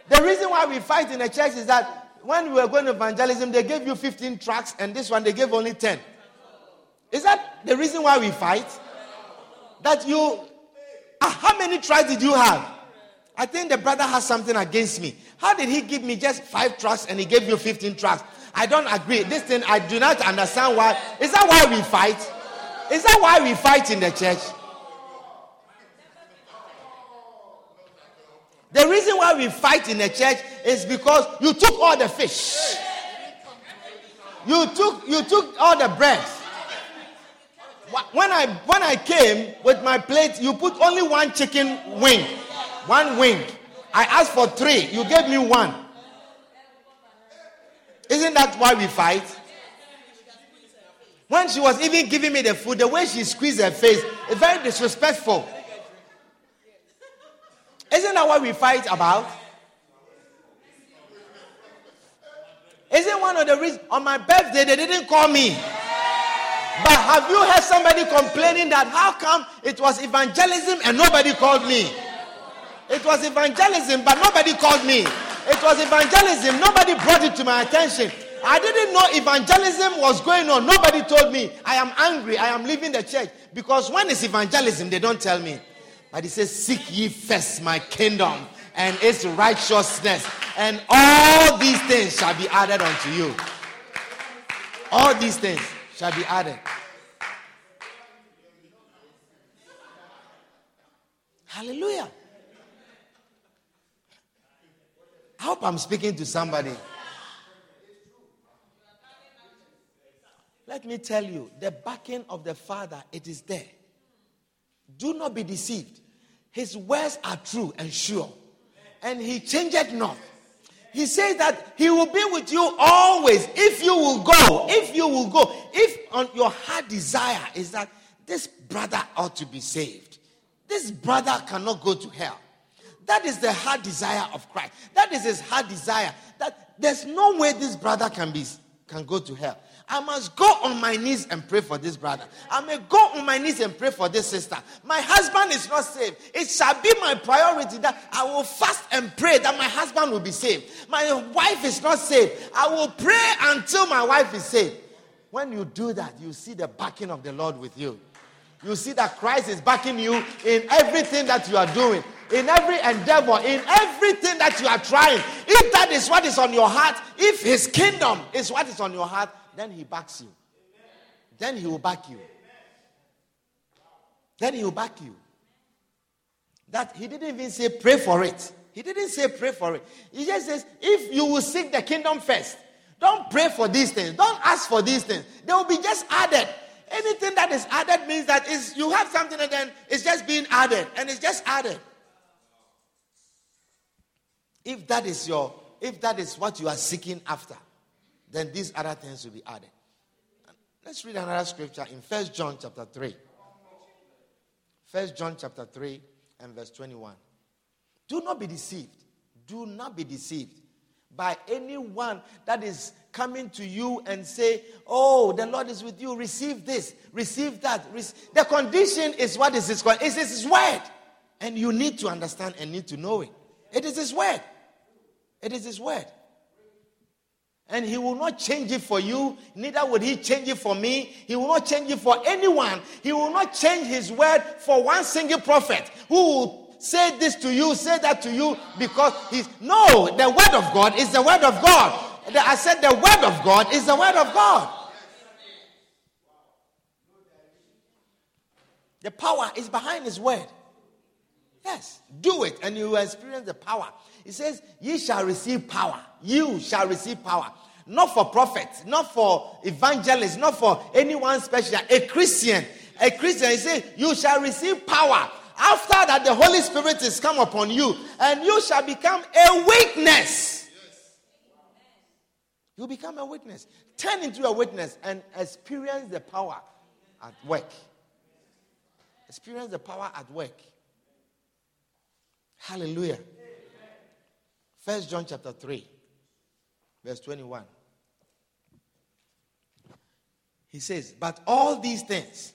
The reason why we fight in the church is that when we were going to evangelism, they gave you 15 tracts, and this one they gave only 10. Is that the reason why we fight? That you, uh, how many tracts did you have? I think the brother has something against me. How did he give me just five tracts and he gave you 15 tracts? I don't agree. This thing, I do not understand why. Is that why we fight? Is that why we fight in the church? The reason why we fight in the church is because you took all the fish. You took you took all the bread. When I when I came with my plate, you put only one chicken wing, one wing. I asked for three. You gave me one. Isn't that why we fight? When she was even giving me the food, the way she squeezed her face, it's very disrespectful. Isn't that what we fight about? Isn't one of the reasons on my birthday they didn't call me? But have you heard somebody complaining that how come it was evangelism and nobody called me? It was evangelism, but nobody called me. It was evangelism, nobody brought it to my attention. I didn't know evangelism was going on. Nobody told me. I am angry. I am leaving the church. Because when it's evangelism, they don't tell me. But he says, Seek ye first my kingdom and its righteousness, and all these things shall be added unto you. All these things shall be added. Hallelujah. I hope I'm speaking to somebody. Let me tell you, the backing of the Father, it is there. Do not be deceived. His words are true and sure, and he changeth not. He says that he will be with you always if you will go. If you will go. If on your heart desire is that this brother ought to be saved, this brother cannot go to hell. That is the heart desire of Christ. That is his heart desire. That there's no way this brother can be can go to hell. I must go on my knees and pray for this brother. I may go on my knees and pray for this sister. My husband is not saved. It shall be my priority that I will fast and pray that my husband will be saved. My wife is not saved. I will pray until my wife is saved. When you do that, you see the backing of the Lord with you. You see that Christ is backing you in everything that you are doing in every endeavor, in everything that you are trying. If that is what is on your heart, if his kingdom is what is on your heart, then he backs you. Then he will back you. Then he will back you. That he didn't even say pray for it. He didn't say pray for it. He just says, if you will seek the kingdom first, don't pray for these things. Don't ask for these things. They will be just added. Anything that is added means that is you have something and then it's just being added. And it's just added. If that is your, if that is what you are seeking after, then these other things will be added. Let's read another scripture in First John chapter 3. First John chapter 3 and verse 21. Do not be deceived. Do not be deceived by anyone that is coming to you and say, "Oh, the Lord is with you. Receive this, receive that." The condition is what is this? It is His word, and you need to understand and need to know it. It is His word. It is His word. And he will not change it for you, neither will he change it for me. He will not change it for anyone. He will not change his word for one single prophet who will say this to you, say that to you, because he's no, the word of God is the word of God. I said the word of God is the word of God. The power is behind his word. Yes, do it and you will experience the power. He says, Ye shall receive power. You shall receive power. Not for prophets, not for evangelists, not for anyone special. A Christian. A Christian, he says, You shall receive power. After that, the Holy Spirit is come upon you, and you shall become a witness. You become a witness. Turn into a witness and experience the power at work. Experience the power at work. Hallelujah. First John chapter 3, verse 21. He says, But all these things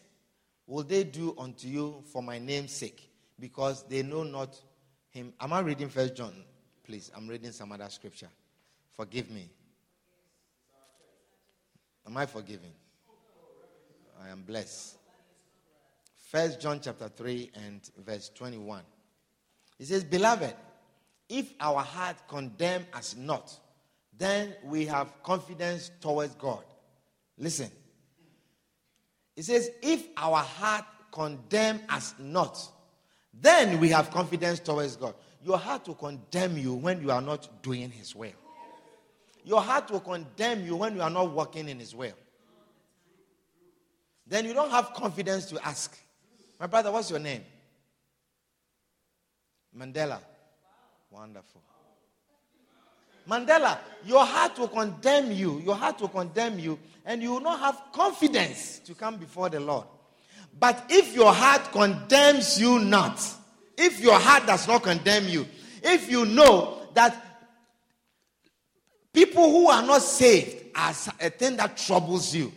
will they do unto you for my name's sake, because they know not him. Am I reading First John? Please, I'm reading some other scripture. Forgive me. Am I forgiven? I am blessed. First John chapter 3 and verse 21. He says, Beloved, if our heart condemn us not, then we have confidence towards God. Listen. It says, if our heart condemn us not, then we have confidence towards God. Your heart will condemn you when you are not doing His will. Your heart will condemn you when you are not walking in His will. then you don't have confidence to ask. My brother, what's your name? Mandela. Wonderful. Mandela, your heart will condemn you. Your heart will condemn you, and you will not have confidence to come before the Lord. But if your heart condemns you not, if your heart does not condemn you, if you know that people who are not saved are a thing that troubles you,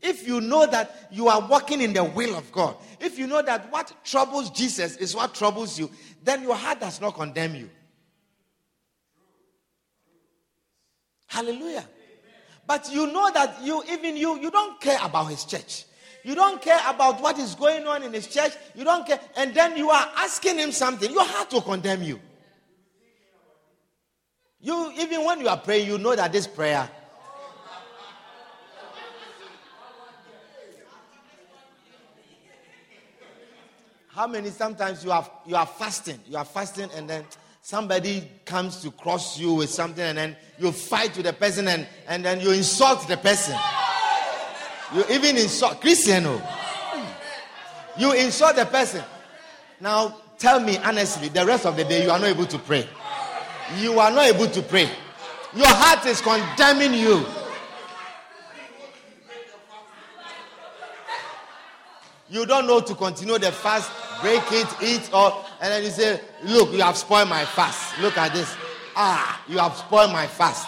if you know that you are walking in the will of God, if you know that what troubles Jesus is what troubles you, then your heart does not condemn you. Hallelujah. But you know that you, even you, you don't care about his church. You don't care about what is going on in his church. You don't care. And then you are asking him something. Your heart will condemn you. You, even when you are praying, you know that this prayer. How many sometimes you are you are fasting, you are fasting, and then somebody comes to cross you with something, and then you fight with the person, and, and then you insult the person. You even insult Cristiano. Oh. You insult the person. Now tell me honestly, the rest of the day you are not able to pray. You are not able to pray. Your heart is condemning you. You don't know to continue the fast, break it, eat, or and then you say, Look, you have spoiled my fast. Look at this. Ah, you have spoiled my fast.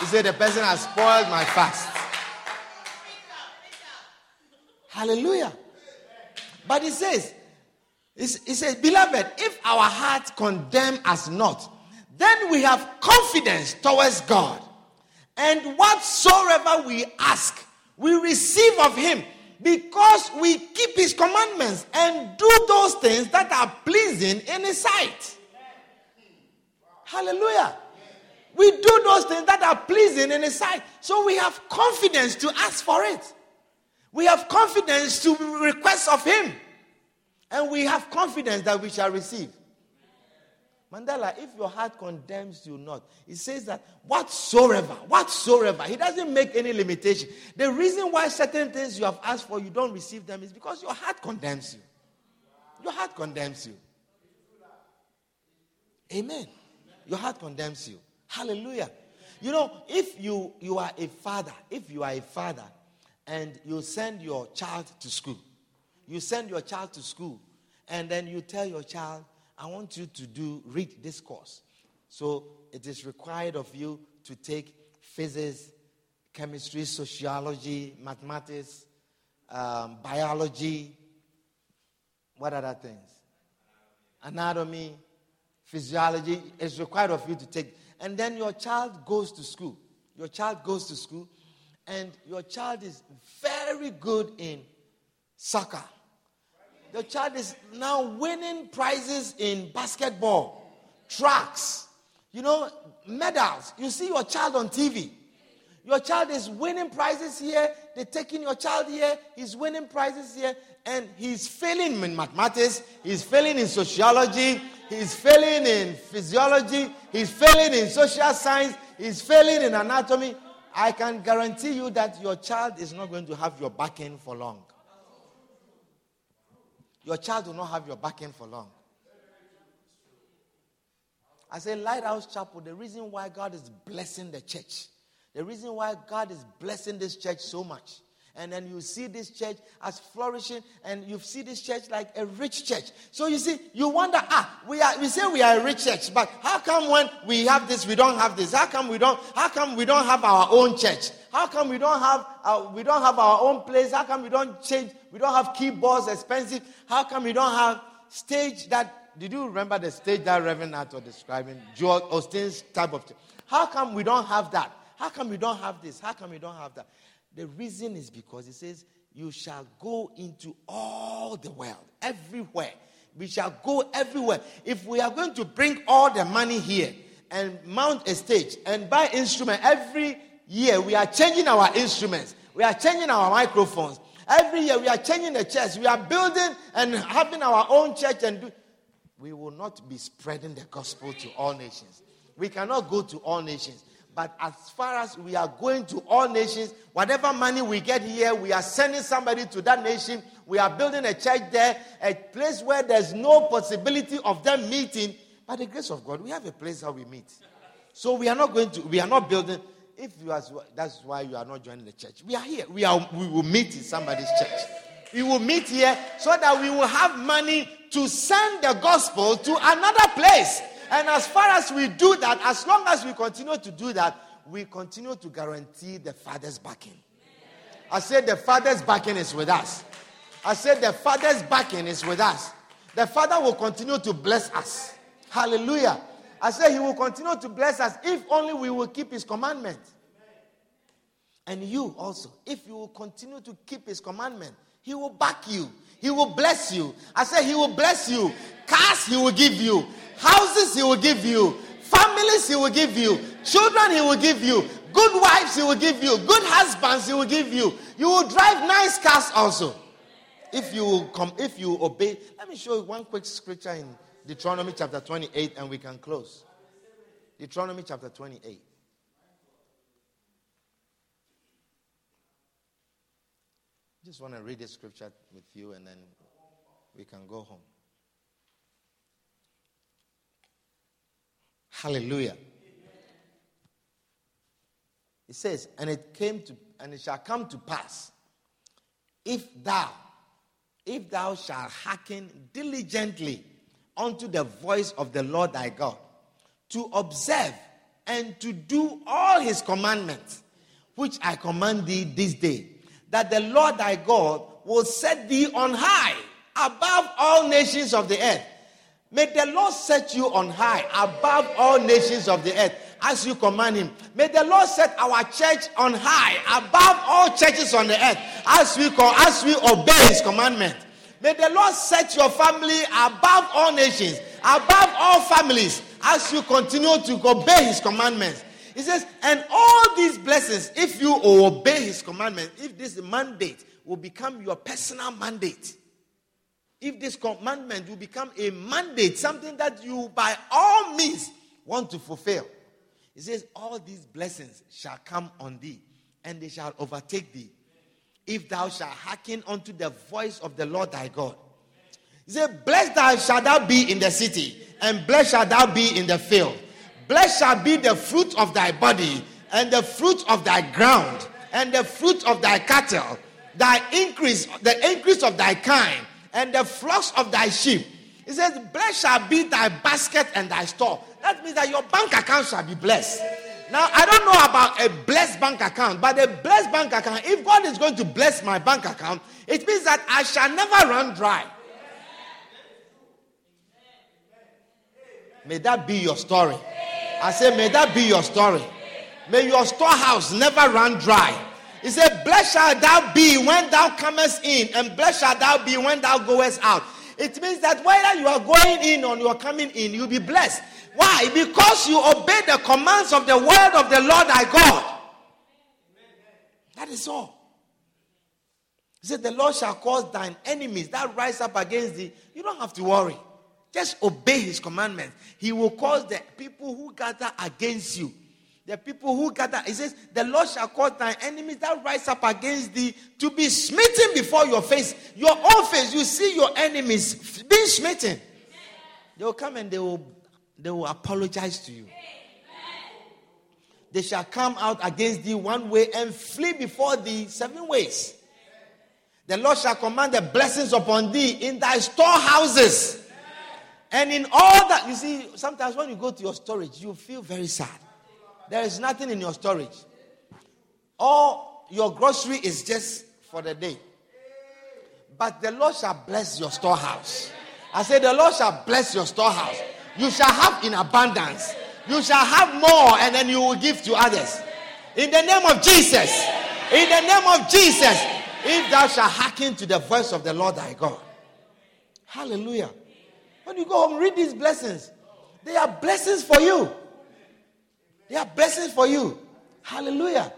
He said, The person has spoiled my fast. Hallelujah. But he says, he says, Beloved, if our heart condemn us not, then we have confidence towards God. And whatsoever we ask, we receive of him because we keep his commandments and do those things that are pleasing in his sight. Hallelujah. We do those things that are pleasing in His sight. So we have confidence to ask for it. We have confidence to request of Him. And we have confidence that we shall receive. Mandela, if your heart condemns you not, he says that whatsoever, whatsoever, he doesn't make any limitation. The reason why certain things you have asked for, you don't receive them is because your heart condemns you. Your heart condemns you. Amen. Your heart condemns you. Hallelujah. You know, if you, you are a father, if you are a father and you send your child to school, you send your child to school, and then you tell your child, I want you to do read this course. So it is required of you to take physics, chemistry, sociology, mathematics, um, biology, what other things? Anatomy, physiology. It's required of you to take and then your child goes to school. Your child goes to school, and your child is very good in soccer. Your child is now winning prizes in basketball, tracks, you know, medals. You see your child on TV. Your child is winning prizes here. They're taking your child here. He's winning prizes here. And he's failing in mathematics. He's failing in sociology he's failing in physiology, he's failing in social science, he's failing in anatomy, I can guarantee you that your child is not going to have your backing for long. Your child will not have your backing for long. I say, Lighthouse Chapel, the reason why God is blessing the church, the reason why God is blessing this church so much and then you see this church as flourishing, and you see this church like a rich church. So you see, you wonder, ah, we are we say we are a rich church, but how come when we have this, we don't have this? How come we don't? How come we don't have our own church? How come we don't have uh, we don't have our own place? How come we don't change? We don't have keyboards expensive. How come we don't have stage that? Did you remember the stage that Reverend Nato describing? Joel Osteen's type of. Thing. How come we don't have that? How come we don't have this? How come we don't have that? The reason is because it says, You shall go into all the world, everywhere. We shall go everywhere. If we are going to bring all the money here and mount a stage and buy instrument every year, we are changing our instruments, we are changing our microphones. Every year, we are changing the church. We are building and having our own church and do, we will not be spreading the gospel to all nations. We cannot go to all nations. But as far as we are going to all nations, whatever money we get here, we are sending somebody to that nation. We are building a church there, a place where there's no possibility of them meeting. By the grace of God, we have a place where we meet. So we are not going to, we are not building. If you are, that's why you are not joining the church. We are here. We are, we will meet in somebody's church. We will meet here so that we will have money to send the gospel to another place. And as far as we do that, as long as we continue to do that, we continue to guarantee the Father's backing. I said the Father's backing is with us. I said the Father's backing is with us. The Father will continue to bless us. Hallelujah. I said he will continue to bless us if only we will keep his commandment. And you also, if you will continue to keep his commandment, he will back you. He will bless you. I said he will bless you. Cars he will give you. Houses he will give you. Families he will give you. Children he will give you. Good wives he will give you. Good husbands he will give you. You will drive nice cars also. If you come, if you obey. Let me show you one quick scripture in Deuteronomy chapter 28 and we can close. Deuteronomy chapter 28. Just want to read this scripture with you and then we can go home. Hallelujah. It says, and it came to, and it shall come to pass, if thou, if thou shalt hearken diligently unto the voice of the Lord thy God, to observe and to do all his commandments, which I command thee this day, that the Lord thy God will set thee on high above all nations of the earth. May the Lord set you on high above all nations of the earth as you command him. May the Lord set our church on high above all churches on the earth as we call, as we obey his commandment. May the Lord set your family above all nations, above all families as you continue to obey his commandments. He says, and all these blessings, if you obey his commandments, if this mandate will become your personal mandate, if this commandment will become a mandate, something that you by all means want to fulfill. He says, All these blessings shall come on thee, and they shall overtake thee, if thou shalt hearken unto the voice of the Lord thy God. He said, Blessed thou shalt thou be in the city, and blessed shalt thou be in the field. Blessed shall be the fruit of thy body, and the fruit of thy ground, and the fruit of thy cattle, thy increase, the increase of thy kind and the flocks of thy sheep. He says, Blessed shall be thy basket and thy store. That means that your bank account shall be blessed. Now, I don't know about a blessed bank account, but a blessed bank account, if God is going to bless my bank account, it means that I shall never run dry. May that be your story. I say, may that be your story. May your storehouse never run dry. He said, Blessed shall thou be when thou comest in, and blessed shall thou be when thou goest out. It means that whether you are going in or you are coming in, you'll be blessed. Why? Because you obey the commands of the word of the Lord thy God. That is all. He said, The Lord shall cause thine enemies that rise up against thee. You don't have to worry. Just obey his commandments. He will cause the people who gather against you the people who gather, he says, The Lord shall cause thine enemies that rise up against thee to be smitten before your face. Your own face, you see your enemies being smitten. They will come and they will, they will apologize to you. They shall come out against thee one way and flee before thee seven ways. The Lord shall command the blessings upon thee in thy storehouses. And in all that, you see, sometimes when you go to your storage, you feel very sad. There is nothing in your storage. All your grocery is just for the day. But the Lord shall bless your storehouse. I say, The Lord shall bless your storehouse. You shall have in abundance. You shall have more, and then you will give to others. In the name of Jesus. In the name of Jesus. If thou shalt hearken to the voice of the Lord thy God. Hallelujah. When you go home, read these blessings. They are blessings for you. They are blessings for you. Hallelujah.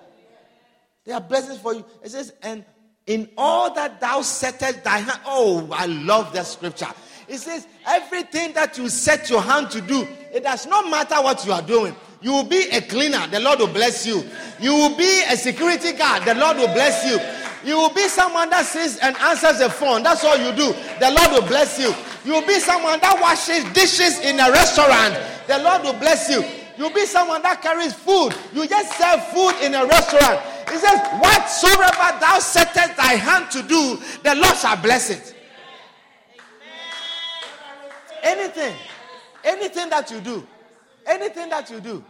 They are blessings for you. It says, and in all that thou settest thy hand. Oh, I love that scripture. It says, everything that you set your hand to do, it does not matter what you are doing. You will be a cleaner, the Lord will bless you. You will be a security guard, the Lord will bless you. You will be someone that sits and answers the phone. That's all you do. The Lord will bless you. You will be someone that washes dishes in a restaurant. The Lord will bless you. You'll be someone that carries food. You just serve food in a restaurant. He says, Whatsoever thou settest thy hand to do, the Lord shall bless it. Anything, anything that you do, anything that you do,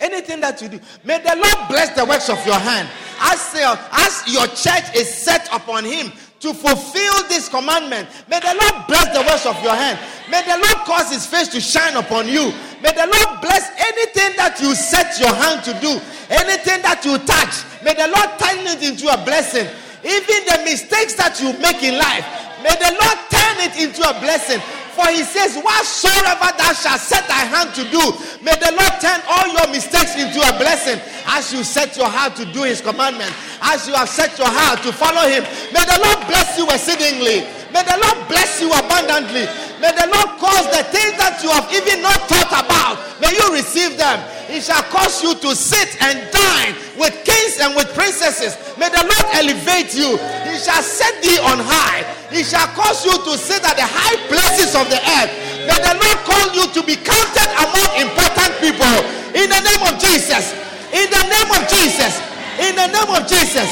anything that you do, may the Lord bless the works of your hand. As, your, as your church is set upon Him to fulfill this commandment, may the Lord bless the works of your hand. May the Lord cause His face to shine upon you. May the Lord bless anything that you set your hand to do, anything that you touch. May the Lord turn it into a blessing. Even the mistakes that you make in life, may the Lord it into a blessing. For he says, Whatsoever thou shalt set thy hand to do, may the Lord turn all your mistakes into a blessing as you set your heart to do his commandment, as you have set your heart to follow him. May the Lord bless you exceedingly. May the Lord bless you abundantly. May the Lord cause the things that you have even not thought about, may you receive them. He shall cause you to sit and dine with kings and with princesses. May the Lord elevate you. He shall set thee on high. He shall cause you to sit at the high places of the earth. May the Lord call you to be counted among important people. In the name of Jesus. In the name of Jesus. In the name of Jesus.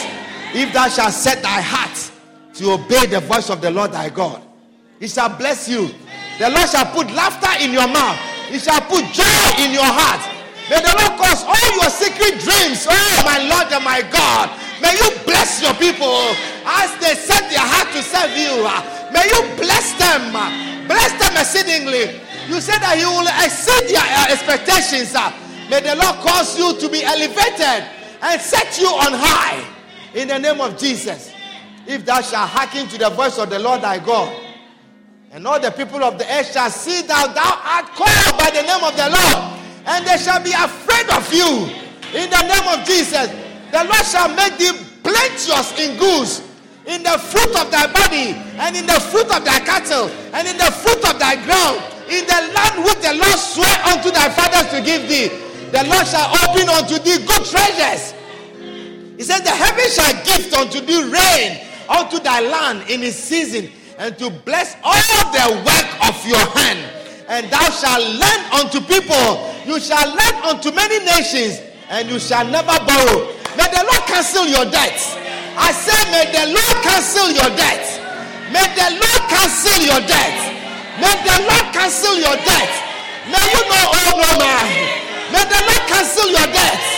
If thou shalt set thy heart to obey the voice of the Lord thy God, he shall bless you. The Lord shall put laughter in your mouth. He shall put joy in your heart. May the Lord cause all your secret dreams, oh my Lord and my God. May you bless your people as they set their heart to serve you. May you bless them, bless them exceedingly. You said that He will exceed your uh, expectations. May the Lord cause you to be elevated and set you on high in the name of Jesus. If thou shalt hearken to the voice of the Lord thy God, and all the people of the earth shall see that thou art called by the name of the Lord and they shall be afraid of you. In the name of Jesus, the Lord shall make thee plenteous in goods, in the fruit of thy body, and in the fruit of thy cattle, and in the fruit of thy ground, in the land which the Lord sware unto thy fathers to give thee. The Lord shall open unto thee good treasures. He said, The heaven shall give unto thee rain unto thy land in its season, and to bless all the work of your hand and thou shalt lend unto people. You shall lend unto many nations, and you shall never borrow. May the Lord cancel your debts. I say, may the Lord cancel your debts. May the Lord cancel your debts. May the Lord cancel your debts. May you know all no man. May the Lord cancel your debts.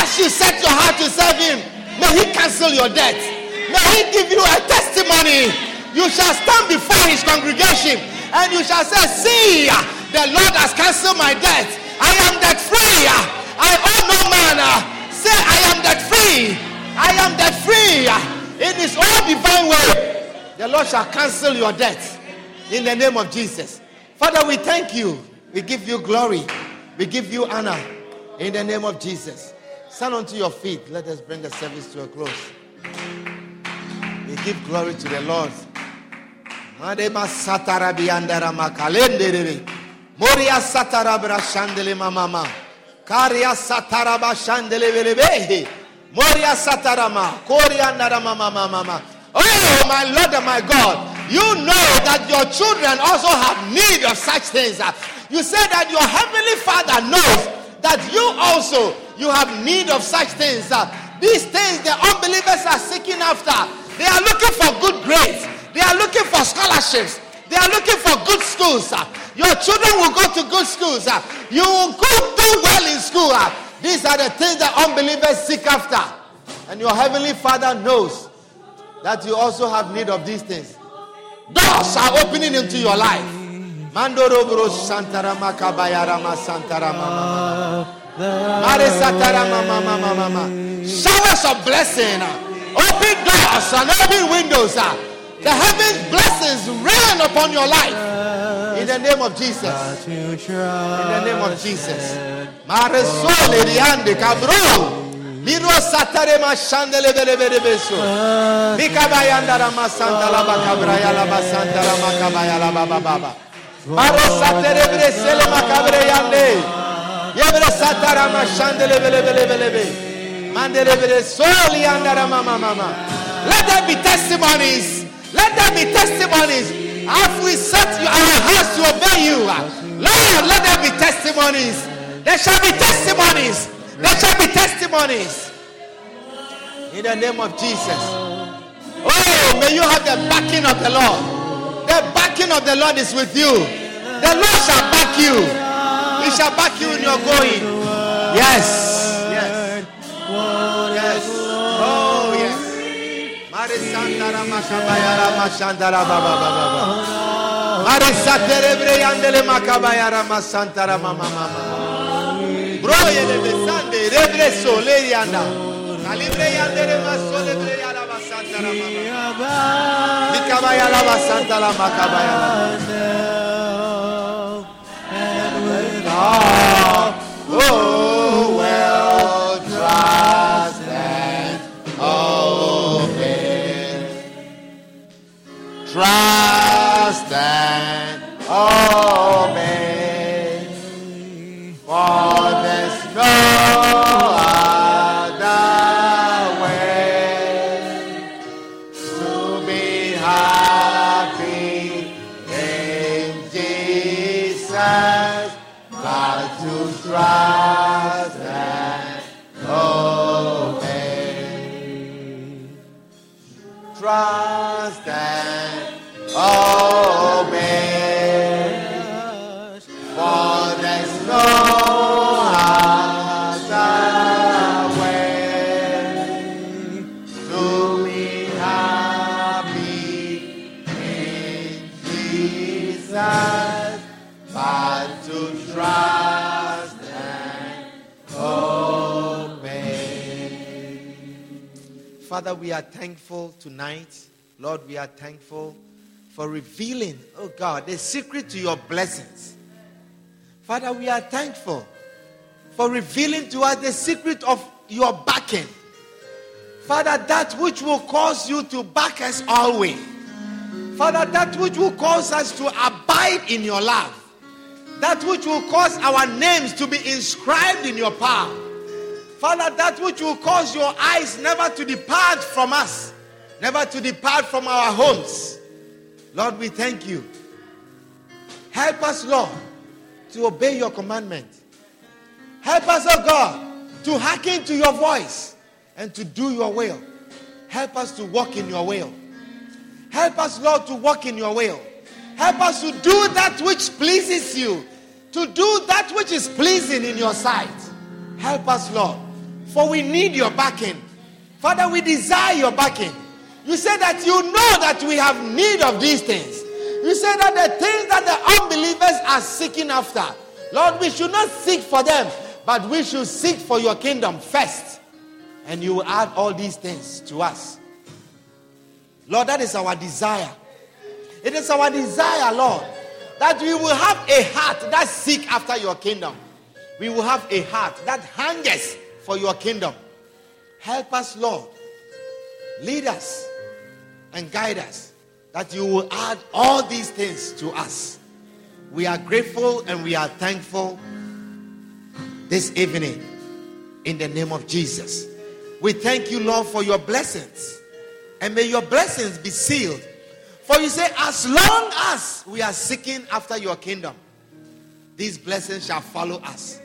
As you set your heart to serve Him, may He cancel your debts. May He give you a testimony. You shall stand before His congregation and you shall say, See, the Lord has cancelled my debt. I am debt free. I owe no man. Say, I am debt free. I am debt free. In His own divine way, the Lord shall cancel your debt in the name of Jesus. Father, we thank you. We give you glory. We give you honor in the name of Jesus. Stand onto your feet. Let us bring the service to a close. We give glory to the Lord. Madema satara biandara makalende Moria satara brashandele mama. Karia satara bashandele belebe. Moria satarama. Koriandara mama mama. Oh my Lord and my God. You know that your children also have need of such things. You say that your heavenly Father knows that you also you have need of such things. These things the unbelievers are seeking after. They are looking for good grades. They are looking for scholarships. They are looking for good schools. Your children will go to good schools. You will go do well in school. These are the things that unbelievers seek after. And your heavenly Father knows that you also have need of these things. Doors are opening into your life. Mandoro Santara Makabayarama Santarama. Mama Mama. Showers of blessing. Open doors and open windows. The heaven's blessings rain upon your life. In the name of Jesus. In the name of Jesus. Maresole riande cabro. Miro satare mashandele bele bele beso. Mikabayanda rama santa la bakabraya la basanta la makabaya la baba baba. Maro satere bresele makabre yande. Ye satara mashandele bele bele bele be. Mandele bele soli andara mama mama. Let there be testimonies. Let there be testimonies. Have we set our hearts to obey you? Uh, Lord, let there be testimonies. There shall be testimonies. There shall be testimonies. In the name of Jesus. Oh, may you have the backing of the Lord. The backing of the Lord is with you. The Lord shall back you. He shall back you in your going. Yes. Yes. Yes. Yele besande rebre oh, lá. Thankful tonight. Lord, we are thankful for revealing, oh God, the secret to your blessings. Father, we are thankful for revealing to us the secret of your backing. Father, that which will cause you to back us always. Father, that which will cause us to abide in your love. That which will cause our names to be inscribed in your power. Father, that which will cause your eyes never to depart from us, never to depart from our homes. Lord, we thank you. Help us, Lord, to obey your commandment. Help us, oh God, to hearken to your voice and to do your will. Help us to walk in your will. Help us, Lord, to walk in your will. Help us to do that which pleases you, to do that which is pleasing in your sight. Help us, Lord, for we need your backing. Father, we desire your backing. You say that you know that we have need of these things. You say that the things that the unbelievers are seeking after, Lord, we should not seek for them, but we should seek for your kingdom first. And you will add all these things to us. Lord, that is our desire. It is our desire, Lord, that we will have a heart that seek after your kingdom. We will have a heart that hungers for your kingdom. Help us, Lord. Lead us and guide us that you will add all these things to us. We are grateful and we are thankful this evening in the name of Jesus. We thank you, Lord, for your blessings. And may your blessings be sealed. For you say, as long as we are seeking after your kingdom, these blessings shall follow us.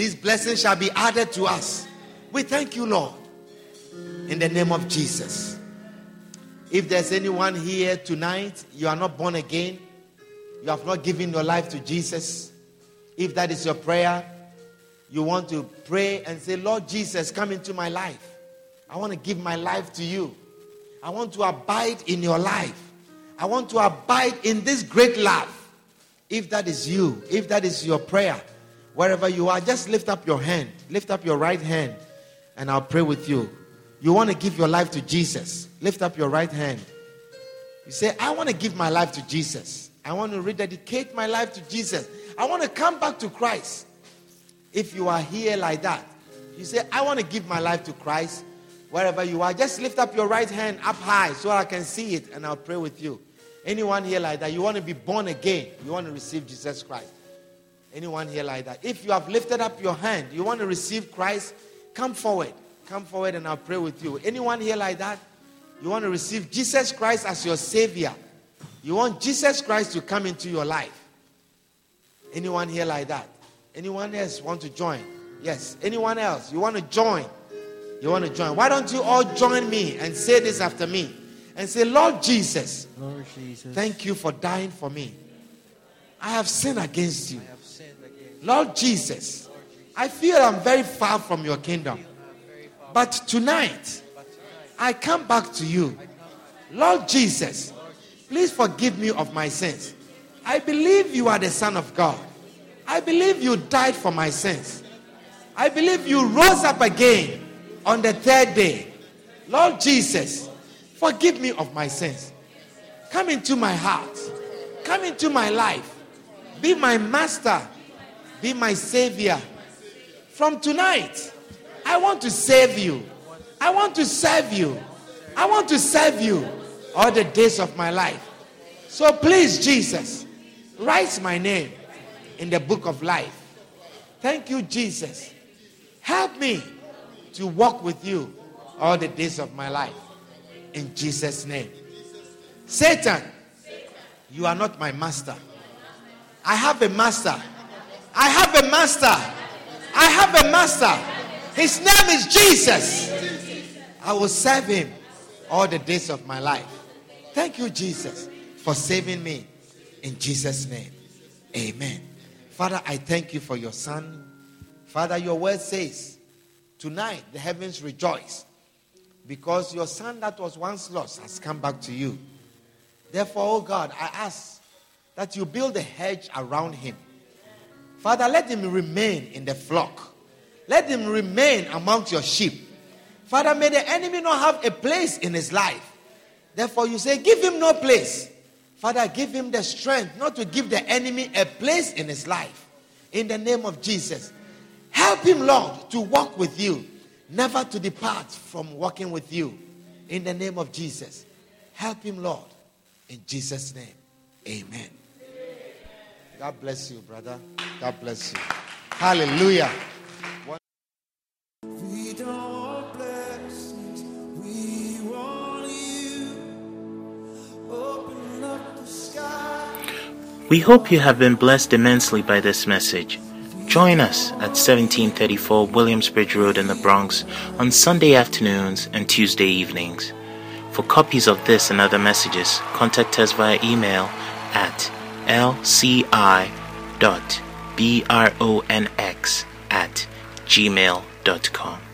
These blessings shall be added to us. We thank you, Lord, in the name of Jesus. If there's anyone here tonight, you are not born again, you have not given your life to Jesus, if that is your prayer, you want to pray and say, Lord Jesus, come into my life. I want to give my life to you. I want to abide in your life. I want to abide in this great love. If that is you, if that is your prayer, wherever you are, just lift up your hand. Lift up your right hand, and I'll pray with you. You want to give your life to Jesus, lift up your right hand. You say, I want to give my life to Jesus. I want to rededicate my life to Jesus. I want to come back to Christ. If you are here like that, you say, I want to give my life to Christ. Wherever you are, just lift up your right hand up high so I can see it and I'll pray with you. Anyone here like that, you want to be born again, you want to receive Jesus Christ. Anyone here like that? If you have lifted up your hand, you want to receive Christ, come forward. Come forward and I'll pray with you. Anyone here like that? You want to receive Jesus Christ as your Savior. You want Jesus Christ to come into your life. Anyone here like that? Anyone else want to join? Yes. Anyone else? You want to join? You want to join? Why don't you all join me and say this after me? And say, Lord Jesus,
Lord Jesus,
thank you for dying for me. I have sinned against you.
I have sinned against
Lord Jesus, I feel I'm very far from your kingdom. But tonight, I come back to you. Lord Jesus, please forgive me of my sins. I believe you are the Son of God. I believe you died for my sins. I believe you rose up again on the third day. Lord Jesus, forgive me of my sins. Come into my heart. Come into my life. Be my master. Be my savior. From tonight, I want to save you. I want to serve you. I want to serve you all the days of my life. So please, Jesus, write my name in the book of life. Thank you, Jesus. Help me to walk with you all the days of my life. In Jesus' name. Satan, you are not my master. I have a master. I have a master. I have a master. His name is Jesus. I will serve him all the days of my life. Thank you, Jesus, for saving me. In Jesus' name. Amen. Father, I thank you for your son. Father, your word says, tonight the heavens rejoice because your son that was once lost has come back to you. Therefore, oh God, I ask that you build a hedge around him. Father, let him remain in the flock. Let him remain amongst your sheep. Father, may the enemy not have a place in his life. Therefore, you say, give him no place. Father, give him the strength not to give the enemy a place in his life. In the name of Jesus. Help him, Lord, to walk with you, never to depart from walking with you. In the name of Jesus. Help him, Lord. In Jesus' name. Amen. God bless you, brother. God bless you. Hallelujah.
We don't want blessings, we want you. Open up the sky.
We hope you have been blessed immensely by this message. Join us at 1734 Williamsbridge Road in the Bronx on Sunday afternoons and Tuesday evenings. For copies of this and other messages, contact us via email at lci.bronx at gmail.com.